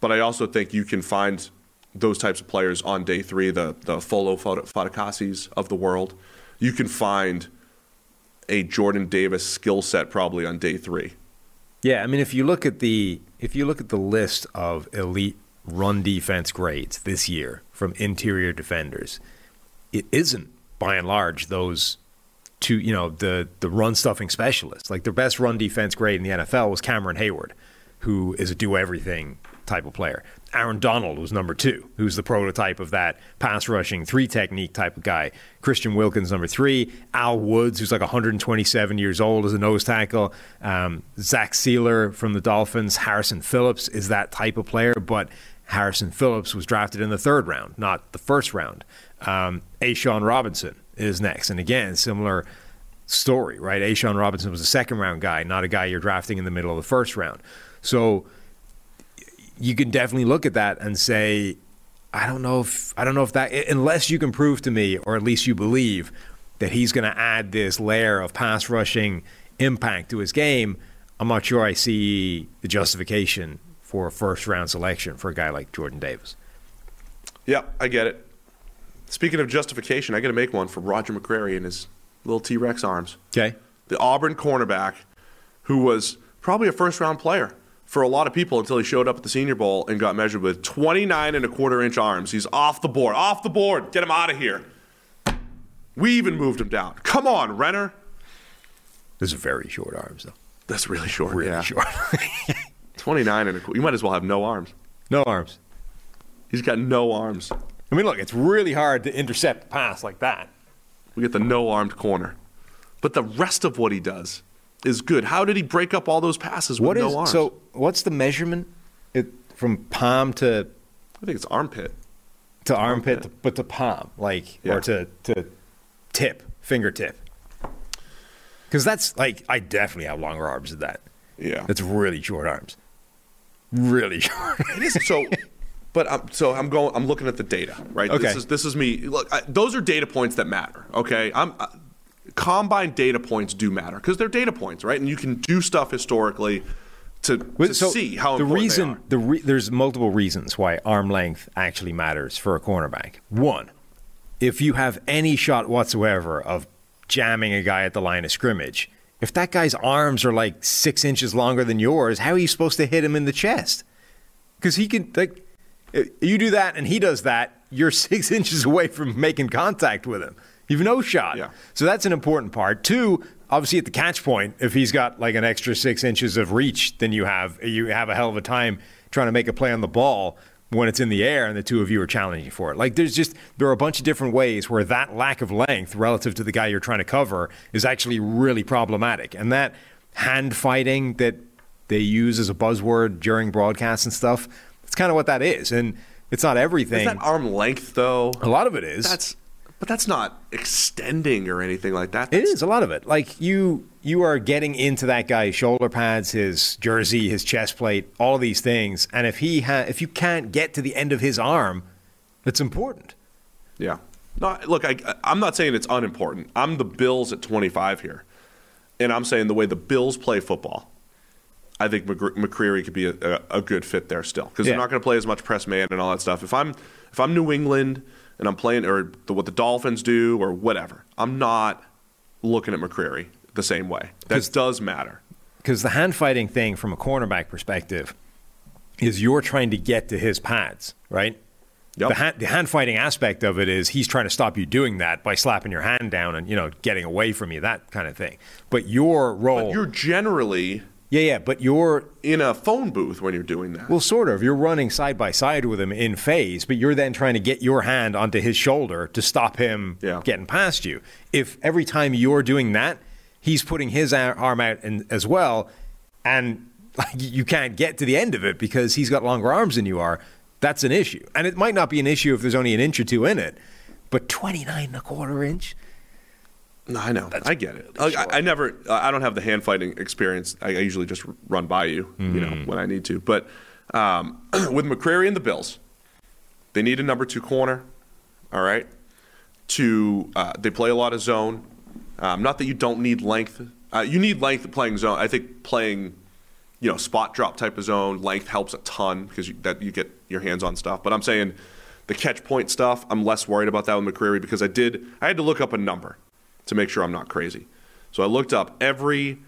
But I also think you can find those types of players on day three, the the Folo Fatukasis of the world. You can find a Jordan Davis skill set probably on day three. Yeah, I mean, if you look at the if you look at the list of elite run defense grades this year from interior defenders, it isn't by and large those two. You know, the the run stuffing specialists. Like their best run defense grade in the NFL was Cameron Heyward, who is a do everything type of player. Aaron Donald was number two, who's the prototype of that pass rushing three technique type of guy. Christian Wilkins, number three. Al Woods, who's like 127 years old as a nose tackle. Um, Zach Sieler from the Dolphins. Harrison Phillips is that type of player, but Harrison Phillips was drafted in the third round, not the first round. Um, Robinson is next. And again, similar story, right? A'Shawn Robinson was a second round guy, not a guy you're drafting in the middle of the first round. So you can definitely look at that and say, I don't know if I don't know if that unless you can prove to me, or at least you believe that he's going to add this layer of pass rushing impact to his game. I'm not sure I see the justification for a first round selection for a guy like Jordan Davis. Yeah, I get it. Speaking of justification, I got to make one for Roger McCreary and his little T Rex arms. Okay. the Auburn cornerback, who was probably a first round player for a lot of people until he showed up at the Senior Bowl and got measured with 29 and a quarter inch arms. He's off the board. Off the board. Get him out of here. We even moved him down. Come on, Renner. Those are very short arms, though. That's really short. Really yeah. short. 29 and a quarter. You might as well have no arms. no arms. He's got no arms. I mean, look, it's really hard to intercept a pass like that. We get the no armed corner. But the rest of what he does is good. How did he break up all those passes with What is no arms? so? What's the measurement? It from palm to I think it's armpit. to armpit, to, but to palm, like Yeah. or to to tip, fingertip. Because that's like I definitely have longer arms than that. Yeah. That's really short arms. Really short. It is so, but I'm, so I'm going. I'm looking at the data, right? Okay. This is this is me. Look, I, those are data points that matter. Okay. I'm. Uh, combine data points do matter because they're data points, right? And you can do stuff historically to, to So see how the important reason the re- there's multiple reasons why arm length actually matters for a cornerback. One, if you have any shot whatsoever of jamming a guy at the line of scrimmage, if that guy's arms are like six inches longer than yours, how are you supposed to hit him in the chest? Because he can like you do that and he does that, you're six inches away from making contact with him. You've no shot. Yeah. So that's an important part. Two, obviously at the catch point, if he's got like an extra six inches of reach, then you have you have a hell of a time trying to make a play on the ball when it's in the air and the two of you are challenging for it. Like there's just there are a bunch of different ways where that lack of length relative to the guy you're trying to cover is actually really problematic. And that hand fighting that they use as a buzzword during broadcasts and stuff, it's kind of what that is. And it's not everything. Is that arm length though? a lot of it is. That's. But that's not extending or anything like that. It That's- is a lot of it. Like you, you are getting into that guy's shoulder pads, his jersey, his chest plate, all of these things. And if he ha- if you can't get to the end of his arm, it's important. Yeah. No, look, I, I'm not saying it's unimportant. I'm the Bills at 25 here, and I'm saying the way the Bills play football, I think McCre- McCreary could be a, a, a good fit there still because Yeah. they're not going to play as much press man and all that stuff. If I'm if I'm New England and I'm playing or the, what the Dolphins do or whatever, I'm not looking at McCreary the same way. That does matter. Because the hand fighting thing, from a cornerback perspective, is you're trying to get to his pads, right? Yep. The, hand, the hand fighting aspect of it is he's trying to stop you doing that by slapping your hand down and you know getting away from you, that kind of thing. But your role, But you're generally yeah, yeah. But you're in a phone booth when you're doing that. Well, sort of. You're running side by side with him in phase, but you're then trying to get your hand onto his shoulder to stop him Yeah. getting past you. If every time you're doing that, he's putting his arm out and, as well, and like, you can't get to the end of it because he's got longer arms than you are, that's an issue. And it might not be an issue if there's only an inch or two in it, but 29 and a quarter inch? No, I know. I get it. Like, I, I never. I don't have the hand fighting experience. I, I usually just run by you, you know, when I need to. But um, with McCreary and the Bills, they need a number two corner. All right. To uh, they play a lot of zone. Um, not that you don't need length. Uh, you need length playing zone. I think playing, you know, spot drop type of zone length helps a ton because you, that you get your hands on stuff. But I'm saying the catch point stuff. I'm less worried about that with McCreary because I did. I had to look up a number to make sure I'm not crazy. So I looked up every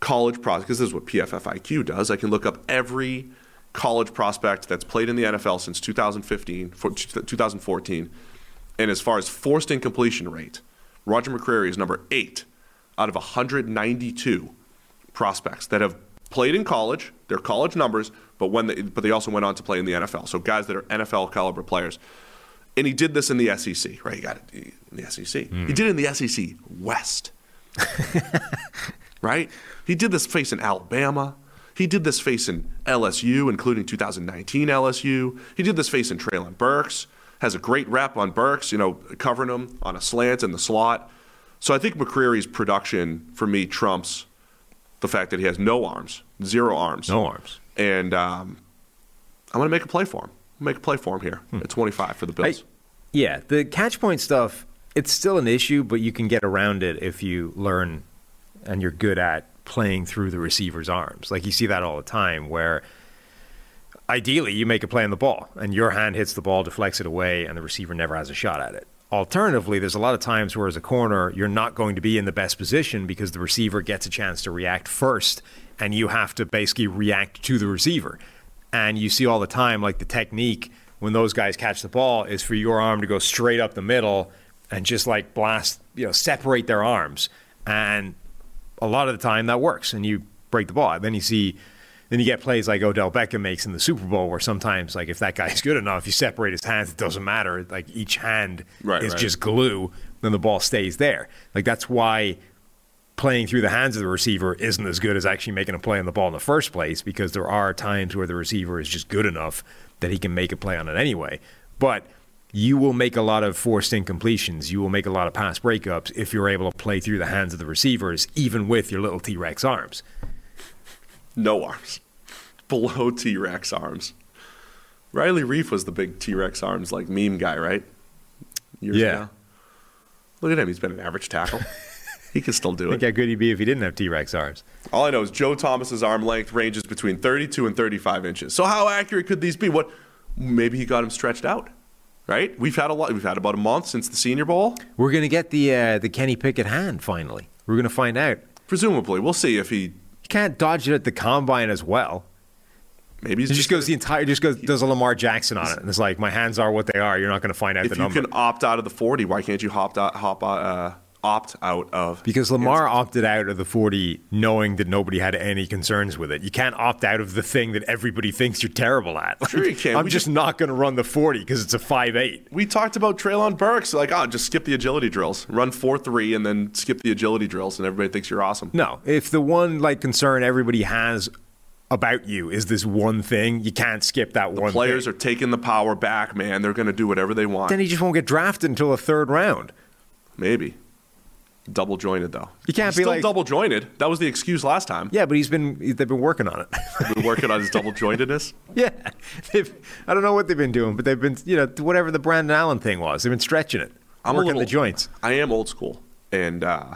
college prospect because this is what PFFIQ does. I can look up every college prospect that's played in the NFL since 2015, for- 2014, and as far as forced incompletion rate, Roger McCreary is number eight out of 192 prospects that have played in college. They're college numbers, but when they, but they also went on to play in the NFL. So guys that are NFL caliber players. And he did this in the SEC, right? He got it in the SEC. He did it in the SEC West, right? He did this face in Alabama. He did this face in LSU, including 2019 LSU. He did this face in Treylon Burks. Has a great rep on Burks, you know, covering him on a slant in the slot. So I think McCreary's production for me trumps the fact that he has no arms, zero arms, No arms. and um, I'm going to make a play for him. Make a play for him here at 25 for the Bills. I- yeah, the catch point stuff, it's still an issue, but you can get around it if you learn and you're good at playing through the receiver's arms. Like you see that all the time where ideally you make a play on the ball and your hand hits the ball, deflects it away, and the receiver never has a shot at it. Alternatively, there's a lot of times where as a corner, you're not going to be in the best position because the receiver gets a chance to react first, and you have to basically react to the receiver. And you see all the time, like the technique when those guys catch the ball is for your arm to go straight up the middle and just like blast, you know, separate their arms. And a lot of the time that works and you break the ball. And Then you see, then you get plays like Odell Beckham makes in the Super Bowl where sometimes, like, if that guy's good enough, you separate his hands, it doesn't matter. Like, each hand Right, is right. just glue, then the ball stays there. Like, that's why playing through the hands of the receiver isn't as good as actually making a play on the ball in the first place because there are times where the receiver is just good enough that he can make a play on it anyway. But you will make a lot of forced incompletions. You will make a lot of pass breakups if you're able to play through the hands of the receivers, even with your little T Rex arms. No arms. Below T Rex arms. Riley Reiff was the big T Rex arms, like meme guy, right? Years Yeah. ago. Look at him. He's been an average tackle. he can still do Think it. how good he'd be if he didn't have T Rex arms. All I know is Joe Thomas's arm length ranges between 32 and 35 inches. So how accurate could these be? What? Maybe he got him stretched out, right? We've had a lot. We've had about a month since the Senior Bowl. We're gonna get the uh, the Kenny Pickett hand finally. We're gonna find out. Presumably, we'll see if he. You can't dodge it at the combine as well. Maybe he's He just goes the entire, just goes does a Lamar Jackson on it, and it's like my hands are what they are. You're not going to find out If the number. If you can opt out of the 40, why can't you hop out, hop out, uh, opt out of? because Lamar opted out of the 40, knowing that nobody had any concerns with it. You can't opt out of the thing that everybody thinks you're terrible at. Sure you can. I'm We just just- not going to run the 40 because it's a five eight. We talked about Treylon Burks, like, oh, just skip the agility drills, run four three, and then skip the agility drills, and everybody thinks you're awesome. No, if the one like concern everybody has about you is this one thing. You can't skip that one. Players thing. are taking the power back, man. They're going to do whatever they want. Then he just won't get drafted until the third round. Maybe. Double jointed though. You can't He's be still like- double jointed. That was the excuse last time. Yeah, but he's been they've been working on it. Been working on his double jointedness. yeah, they've, I don't know what they've been doing, but they've been you know whatever the Brandon Allen thing was. They've been stretching it, I'm working little, the joints. I am old school, and uh,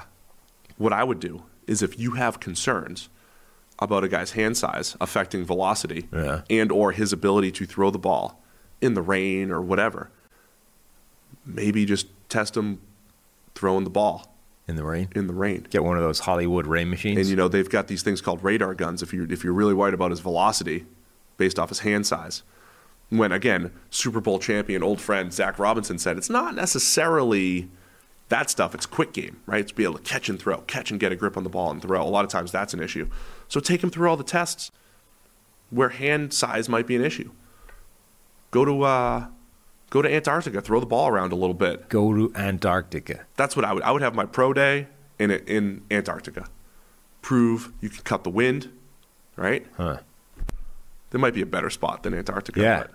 what I would do is if you have concerns about a guy's hand size affecting velocity Yeah. and or his ability to throw the ball in the rain or whatever, maybe just test him throwing the ball In the rain, in the rain. get one of those Hollywood rain machines. And you know they've got these things called radar guns. If you if you're really worried about his velocity, based off his hand size, when again Super Bowl champion, old friend Zach Robinson said it's not necessarily that stuff. It's quick game, right? It's be able to catch and throw, catch and get a grip on the ball and throw. A lot of times that's an issue. So take him through all the tests where hand size might be an issue. Go to uh, go to Antarctica, throw the ball around a little bit. Go to Antarctica. That's what I would. I would have my pro day in in Antarctica. Prove you can cut the wind, right? Huh. There might be a better spot than Antarctica. Yeah,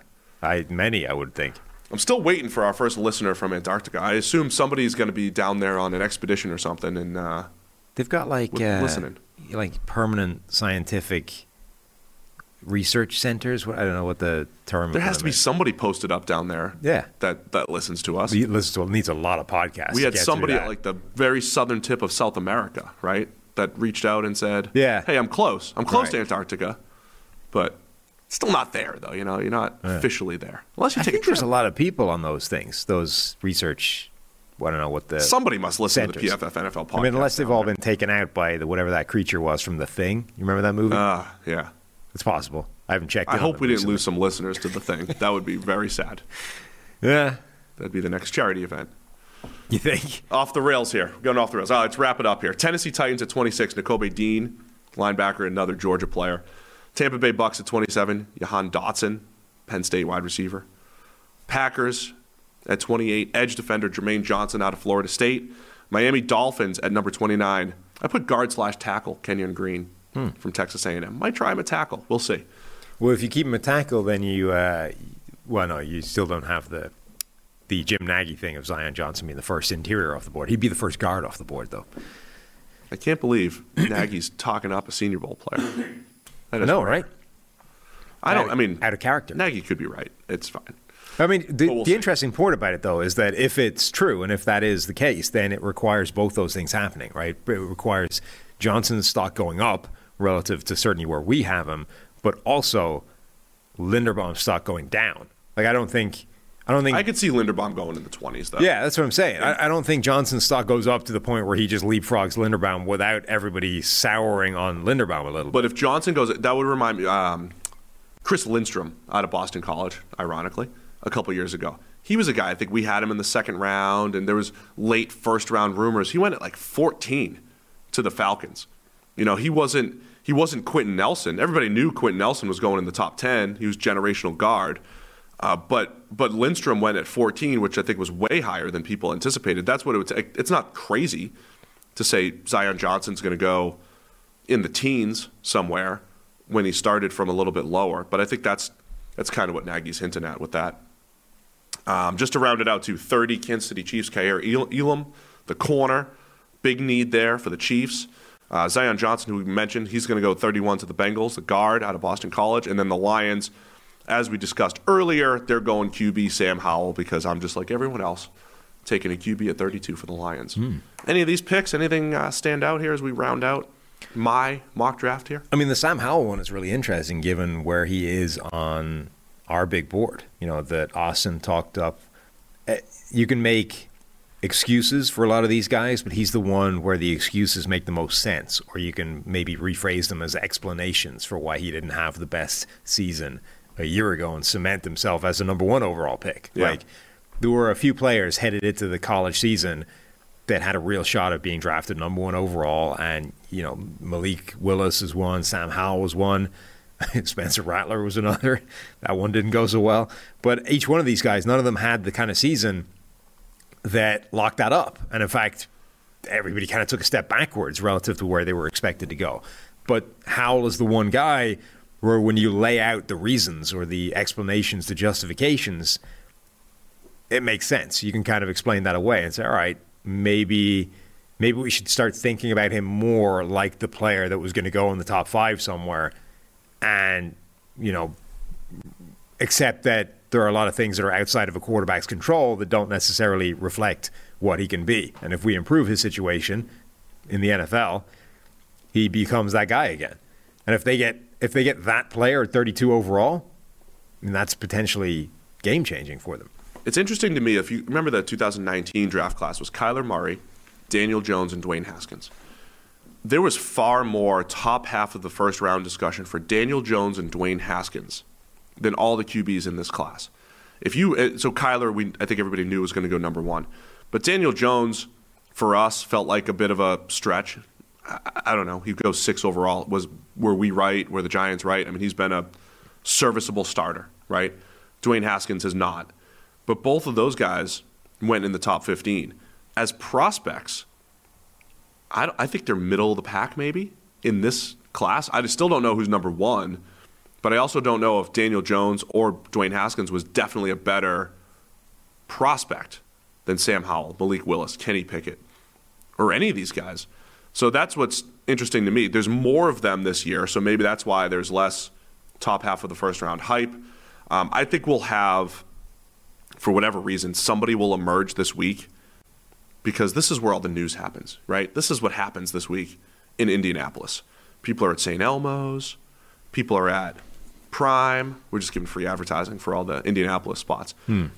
I many I would think. I'm still waiting for our first listener from Antarctica. I assume somebody's going to be down there on an expedition or something. And uh, They've got like uh, listening. like permanent scientific research centers. What I don't know what the term. Is. There has to be is. somebody posted up down there. Yeah. That that listens to us. He listens to needs a lot of podcasts. we had somebody at like the very southern tip of South America, right? That reached out and said, Yeah. hey, I'm close. I'm close to Antarctica, but still not there though. You know, you're not officially there unless you take I think a there's a lot of people on those things. Those research. I don't know what the. Somebody must listen to the PFF NFL podcast. I mean, unless they've all been taken out by the whatever that creature was from the thing. You remember that movie? Uh, yeah. It's possible. I haven't checked. I hope we didn't recently. lose some listeners to the thing. That would be very sad. Yeah, That'd be the next charity event. you think? Off the rails here. Going off the rails. Oh, let's wrap it up here. Tennessee Titans at 26. Nakobe Dean, linebacker, another Georgia player. Tampa Bay Bucks at 27. Jahan Dotson, Penn State wide receiver. Packers at 28. Edge defender Jermaine Johnson out of Florida State. Miami Dolphins at number 29. I put guard slash tackle Kenyon Green from Texas A&M. Might try him at tackle. We'll see. Well, if you keep him a tackle, then you. Uh, well, no, you still don't have the the Jim Nagy thing of Zion Johnson being the first interior off the board. He'd be the first guard off the board, though. I can't believe Nagy's talking up a Senior Bowl player. That is No, right? I don't. I mean, out of character. Nagy could be right. It's fine. I mean, the, we'll the interesting part about it, though, is that if it's true and if that is the case, then it requires both those things happening, right? It requires Johnson's stock going up relative to certainly where we have him, but also Linderbaum's stock going down. Like, I don't think, I don't think, I could see Linderbaum going in the twenties though. yeah, that's what I'm saying. I, I don't think Johnson's stock goes up to the point where he just leapfrogs Linderbaum without everybody souring on Linderbaum a little bit. But if Johnson goes, that would remind me. Um, Chris Lindstrom out of Boston College, ironically, a couple years ago. He was a guy. I think we had him in the second round, and there was late first round rumors. He went at like 14 to the Falcons. You know, he wasn't he wasn't Quenton Nelson. Everybody knew Quenton Nelson was going in the top 10. He was generational guard. Uh, but but Lindstrom went at 14, which I think was way higher than people anticipated. That's what it would take. It's not crazy to say Zion Johnson's going to go in the teens somewhere when he started from a little bit lower. But I think that's that's kind of what Nagy's hinting at with that. Um, just to round it out to 30 Kansas City Chiefs, Kaiir El- Elam, the corner, big need there for the Chiefs. Uh, Zion Johnson, who we mentioned, he's going to go 31 to the Bengals, the guard out of Boston College. And then the Lions, as we discussed earlier, they're going QB Sam Howell because I'm just like everyone else, taking a QB at 32 for the Lions. Any of these picks, anything uh, stand out here as we round out my mock draft here? I mean, the Sam Howell one is really interesting given where he is on our big board. You know, that Austin talked up. Eh, You can make excuses for a lot of these guys, but he's the one where the excuses make the most sense, or you can maybe rephrase them as explanations for why he didn't have the best season a year ago and cement himself as a number one overall pick. Yeah. Like, there were a few players headed into the college season that had a real shot at being drafted number one overall. And, you know, Malik Willis is one, Sam Howell was one, Spencer Rattler was another. That one didn't go so well. But each one of these guys, none of them had the kind of season that locked that up. And in fact, everybody kind of took a step backwards relative to where they were expected to go. But Howell is the one guy where when you lay out the reasons or the explanations, the justifications, it makes sense. You can kind of explain that away and say, all right, maybe maybe we should start thinking about him more like the player that was going to go in the top five somewhere, and you know, accept that there are a lot of things that are outside of a quarterback's control that don't necessarily reflect what he can be. And if we improve his situation in the NFL, he becomes that guy again. And if they get if they get that player at 32 overall, I mean, that's potentially game changing for them. It's interesting to me if you remember the 2019 draft class was Kyler Murray, Daniel Jones, and Dwayne Haskins. There was far more top half of the first round discussion for Daniel Jones and Dwayne Haskins than all the QBs in this class. If you uh, so Kyler, we I think everybody knew was going to go number one, but Daniel Jones for us felt like a bit of a stretch. I, I don't know. He goes six overall. Was were we right? Were the Giants right? I mean, he's been a serviceable starter, right? Dwayne Haskins has not, but both of those guys went in the top 15 as prospects. I, I think they're middle of the pack maybe in this class. I still don't know who's number one, but I also don't know if Daniel Jones or Dwayne Haskins was definitely a better prospect than Sam Howell, Malik Willis, Kenny Pickett, or any of these guys. So that's what's interesting to me. There's more of them this year, so maybe that's why there's less top half of the first round hype. Um, I think we'll have, for whatever reason, somebody will emerge this week because this is where all the news happens, right? This is what happens this week in Indianapolis. People are at St. Elmo's, people are at Prime. We're just giving free advertising for all the Indianapolis spots.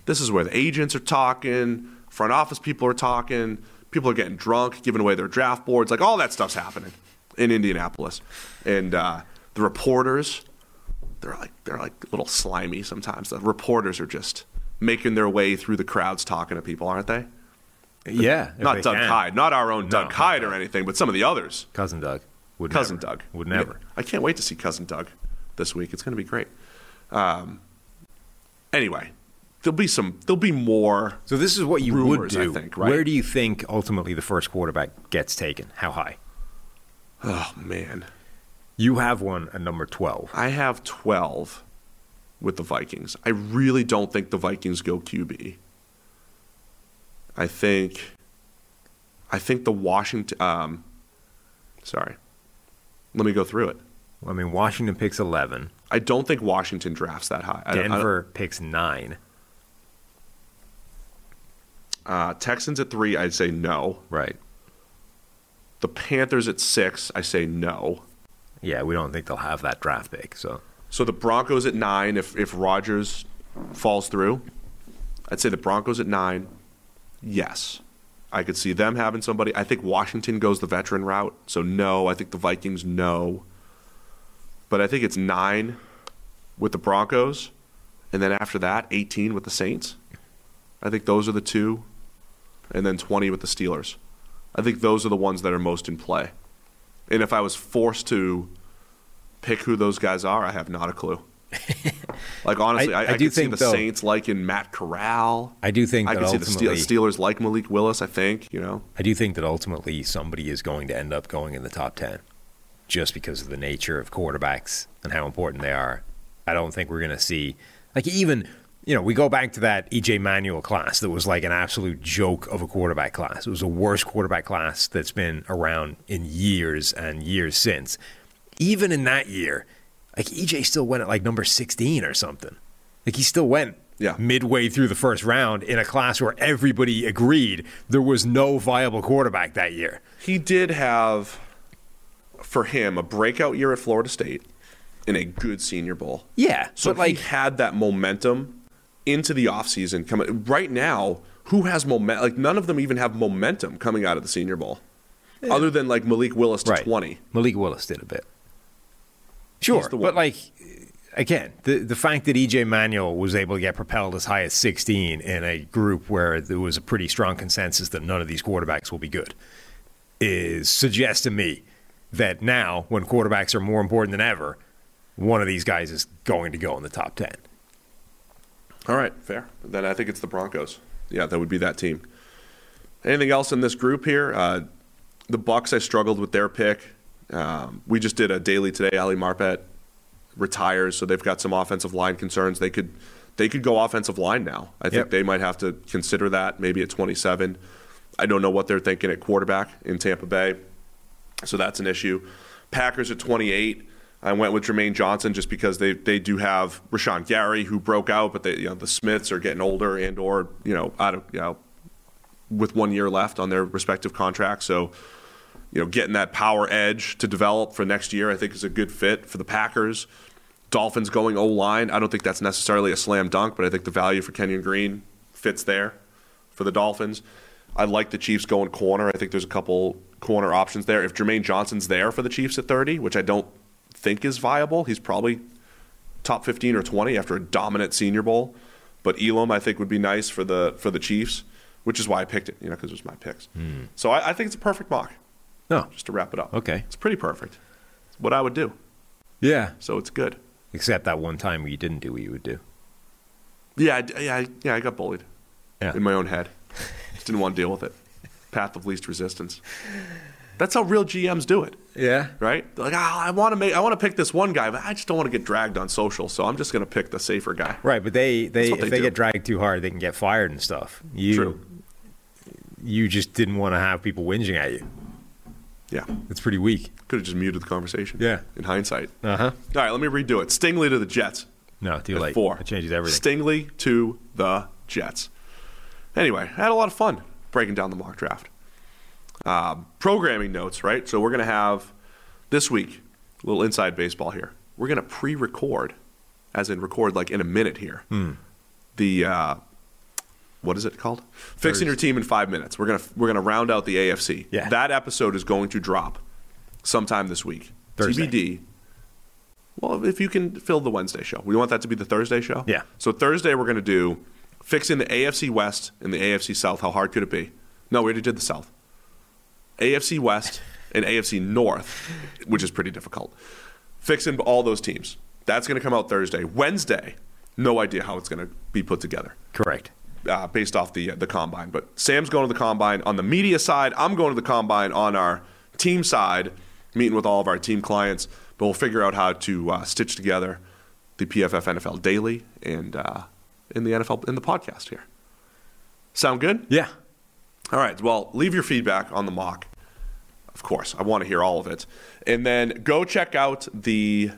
This is where the agents are talking, front office people are talking, people are getting drunk, giving away their draft boards. Like all that stuff's happening in Indianapolis. And uh, the reporters, they're like they're like a little slimy sometimes. The reporters are just making their way through the crowds talking to people, aren't they? Yeah, not Doug can. Kyed, not our own Doug Kyed or anything, but some of the others. Cousin Doug would Cousin never. Doug would never. I can't wait to see Cousin Doug this week. It's going to be great. Um, anyway, there'll be some. There'll be more. So this is what you would Rumors, I do. think, right? Where do you think ultimately the first quarterback gets taken? How high? Oh man, You have one at number 12. I have twelve with the Vikings. I really don't think the Vikings go QB. I think. I think the Washington. Um, sorry, let me go through it. I mean, Washington picks 11. I don't think Washington drafts that high. I don't- I Denver picks 9. uh, Texans at three, I'd say no. Right. The Panthers at six, I say no. Yeah, we don't think they'll have that draft pick. So So the Broncos at nine, if if Rodgers falls through, I'd say the Broncos at nine. Yes, I could see them having somebody. I think Washington goes the veteran route, so no. I think the Vikings no. But I think it's nine with the Broncos, and then after that, eighteen with the Saints. I think those are the two, and then twenty with the Steelers. I think those are the ones that are most in play. And if I was forced to pick who those guys are, I have not a clue. like honestly, I- I, I I, do think, the though- Saints liking Matt Corral. I do think I can see the Steelers like Malik Willis. I think you know. I do think that ultimately somebody is going to end up going in the top 10 just because of the nature of quarterbacks and how important they are. I don't think we're going to see, like, even, you know, we go back to that EJ Manuel class that was like an absolute joke of a quarterback class. It was the worst quarterback class that's been around in years and years since. Even in that year, like, EJ still went at like number 16 or something. Like, he still went Yeah. midway through the first round in a class where everybody agreed there was no viable quarterback that year. He did have, for him, a breakout year at Florida State in a good Senior Bowl. Yeah, So like he had that momentum into the offseason coming. Right now, who has momentum? Like none of them even have momentum coming out of the Senior Bowl, other than like Malik Willis to right. twenty. Malik Willis did a bit. Sure, but like again, the the fact that EJ Manuel was able to get propelled as high as 16 in a group where there was a pretty strong consensus that none of these quarterbacks will be good is suggests to me that now when quarterbacks are more important than ever, one of these guys is going to go in the top 10. All right, fair. Then I think it's the Broncos. Yeah, that would be that team. Anything else in this group here? Uh, the Bucks. I struggled with their pick. Um, we just did a daily today. Ali Marpet retires, so they've got some offensive line concerns. They could they could go offensive line now. I think Yep. they might have to consider that maybe at 27. I don't know what they're thinking at quarterback in Tampa Bay, so that's an issue. Packers at 28. I went with Jermaine Johnson just because they, they do have Rashan Gary who broke out, but they, you know the Smiths are getting older and or you know out of you know with one year left on their respective contracts. So you know getting that power edge to develop for next year, I think is a good fit for the Packers. Dolphins going O line. I don't think that's necessarily a slam dunk, but I think the value for Kenyon Green fits there for the Dolphins. I like the Chiefs going corner. I think there's a couple corner options there. If Jermaine Johnson's there for the Chiefs at 30, which I don't think is viable, he's probably top 15 or 20 after a dominant Senior Bowl. But Elam, I think, would be nice for the for the Chiefs, which is why I picked it. You know, because it was my picks. Hmm. So I, I think it's a perfect mock. No. Just to wrap it up. Okay. it's pretty perfect. It's what I would do. Yeah. So it's good. Except that one time where you didn't do what you would do. Yeah, I, yeah, I- yeah. I got bullied Yeah. in my own head. Just didn't want to deal with it. Path of least resistance. That's how real GMs do it, Yeah. right? They're like, oh, I want to make, I want to pick this one guy, but I just don't want to get dragged on social, so I'm just going to pick the safer guy. Right, but they, they if they they, get dragged too hard, they can get fired and stuff. You True. you just didn't want to have people whinging at you. Yeah, It's pretty weak. could have just muted the conversation. Yeah. in hindsight. Uh huh. All right, let me redo it. Stingley to the Jets. No, too at late. Four. It changes everything. Stingley to the Jets. Anyway, I had a lot of fun breaking down the mock draft. Um, programming notes, right? So we're going to have this week a little inside baseball here. We're going to pre-record, as in record like in a minute here. Hmm. The uh, what is it called? Fixing your team in five minutes. We're gonna we're gonna round out the AFC. Yeah. That episode is going to drop sometime this week. Thursday. TBD. Well, if you can fill the Wednesday show, we want that to be the Thursday show. Yeah. So Thursday we're going to do fixing the AFC West and the AFC South. How hard could it be? No, we already did the South. AFC West and AFC North, which is pretty difficult. Fixing all those teams. That's going to come out Thursday. Wednesday, no idea how it's going to be put together Correct. uh, based off the the combine. But Sam's going to the combine on the media side. I'm going to the combine on our team side, meeting with all of our team clients. But we'll figure out how to uh, stitch together the PFF NFL Daily and uh, in the NFL in the podcast here. Sound good? Yeah. All right. Well, leave your feedback on the mock. Of course, I want to hear all of it. And then go check out the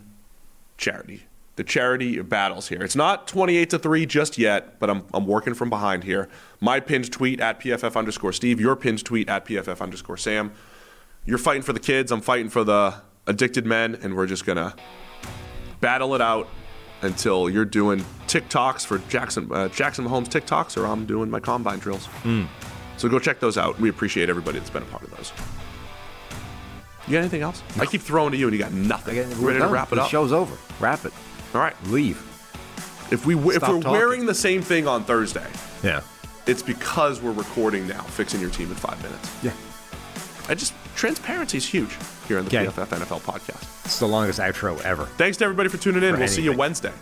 charity. The charity battles here. It's not 28 to 3 just yet, but I'm, I'm working from behind here. My pinned tweet at PFF underscore Steve, your pinned tweet at PFF underscore Sam. You're fighting for the kids, I'm fighting for the addicted men, and we're just going to battle it out until you're doing TikToks for Jackson, uh, Jackson Mahomes TikToks, or I'm doing my combine drills. So go check those out. We appreciate everybody that's been a part of those. You got anything else? I keep throwing to you, and you got nothing. Again, Ready to wrap it the up? show's over. Wrap it. All right. Leave. If we if we're talking. wearing the same thing on Thursday, Yeah. it's because we're recording now, fixing your team in five minutes. Yeah. I just transparency is huge here on the Okay. PFF NFL podcast. It's the longest outro ever. Thanks to everybody for tuning in. For we'll see you. Wednesday.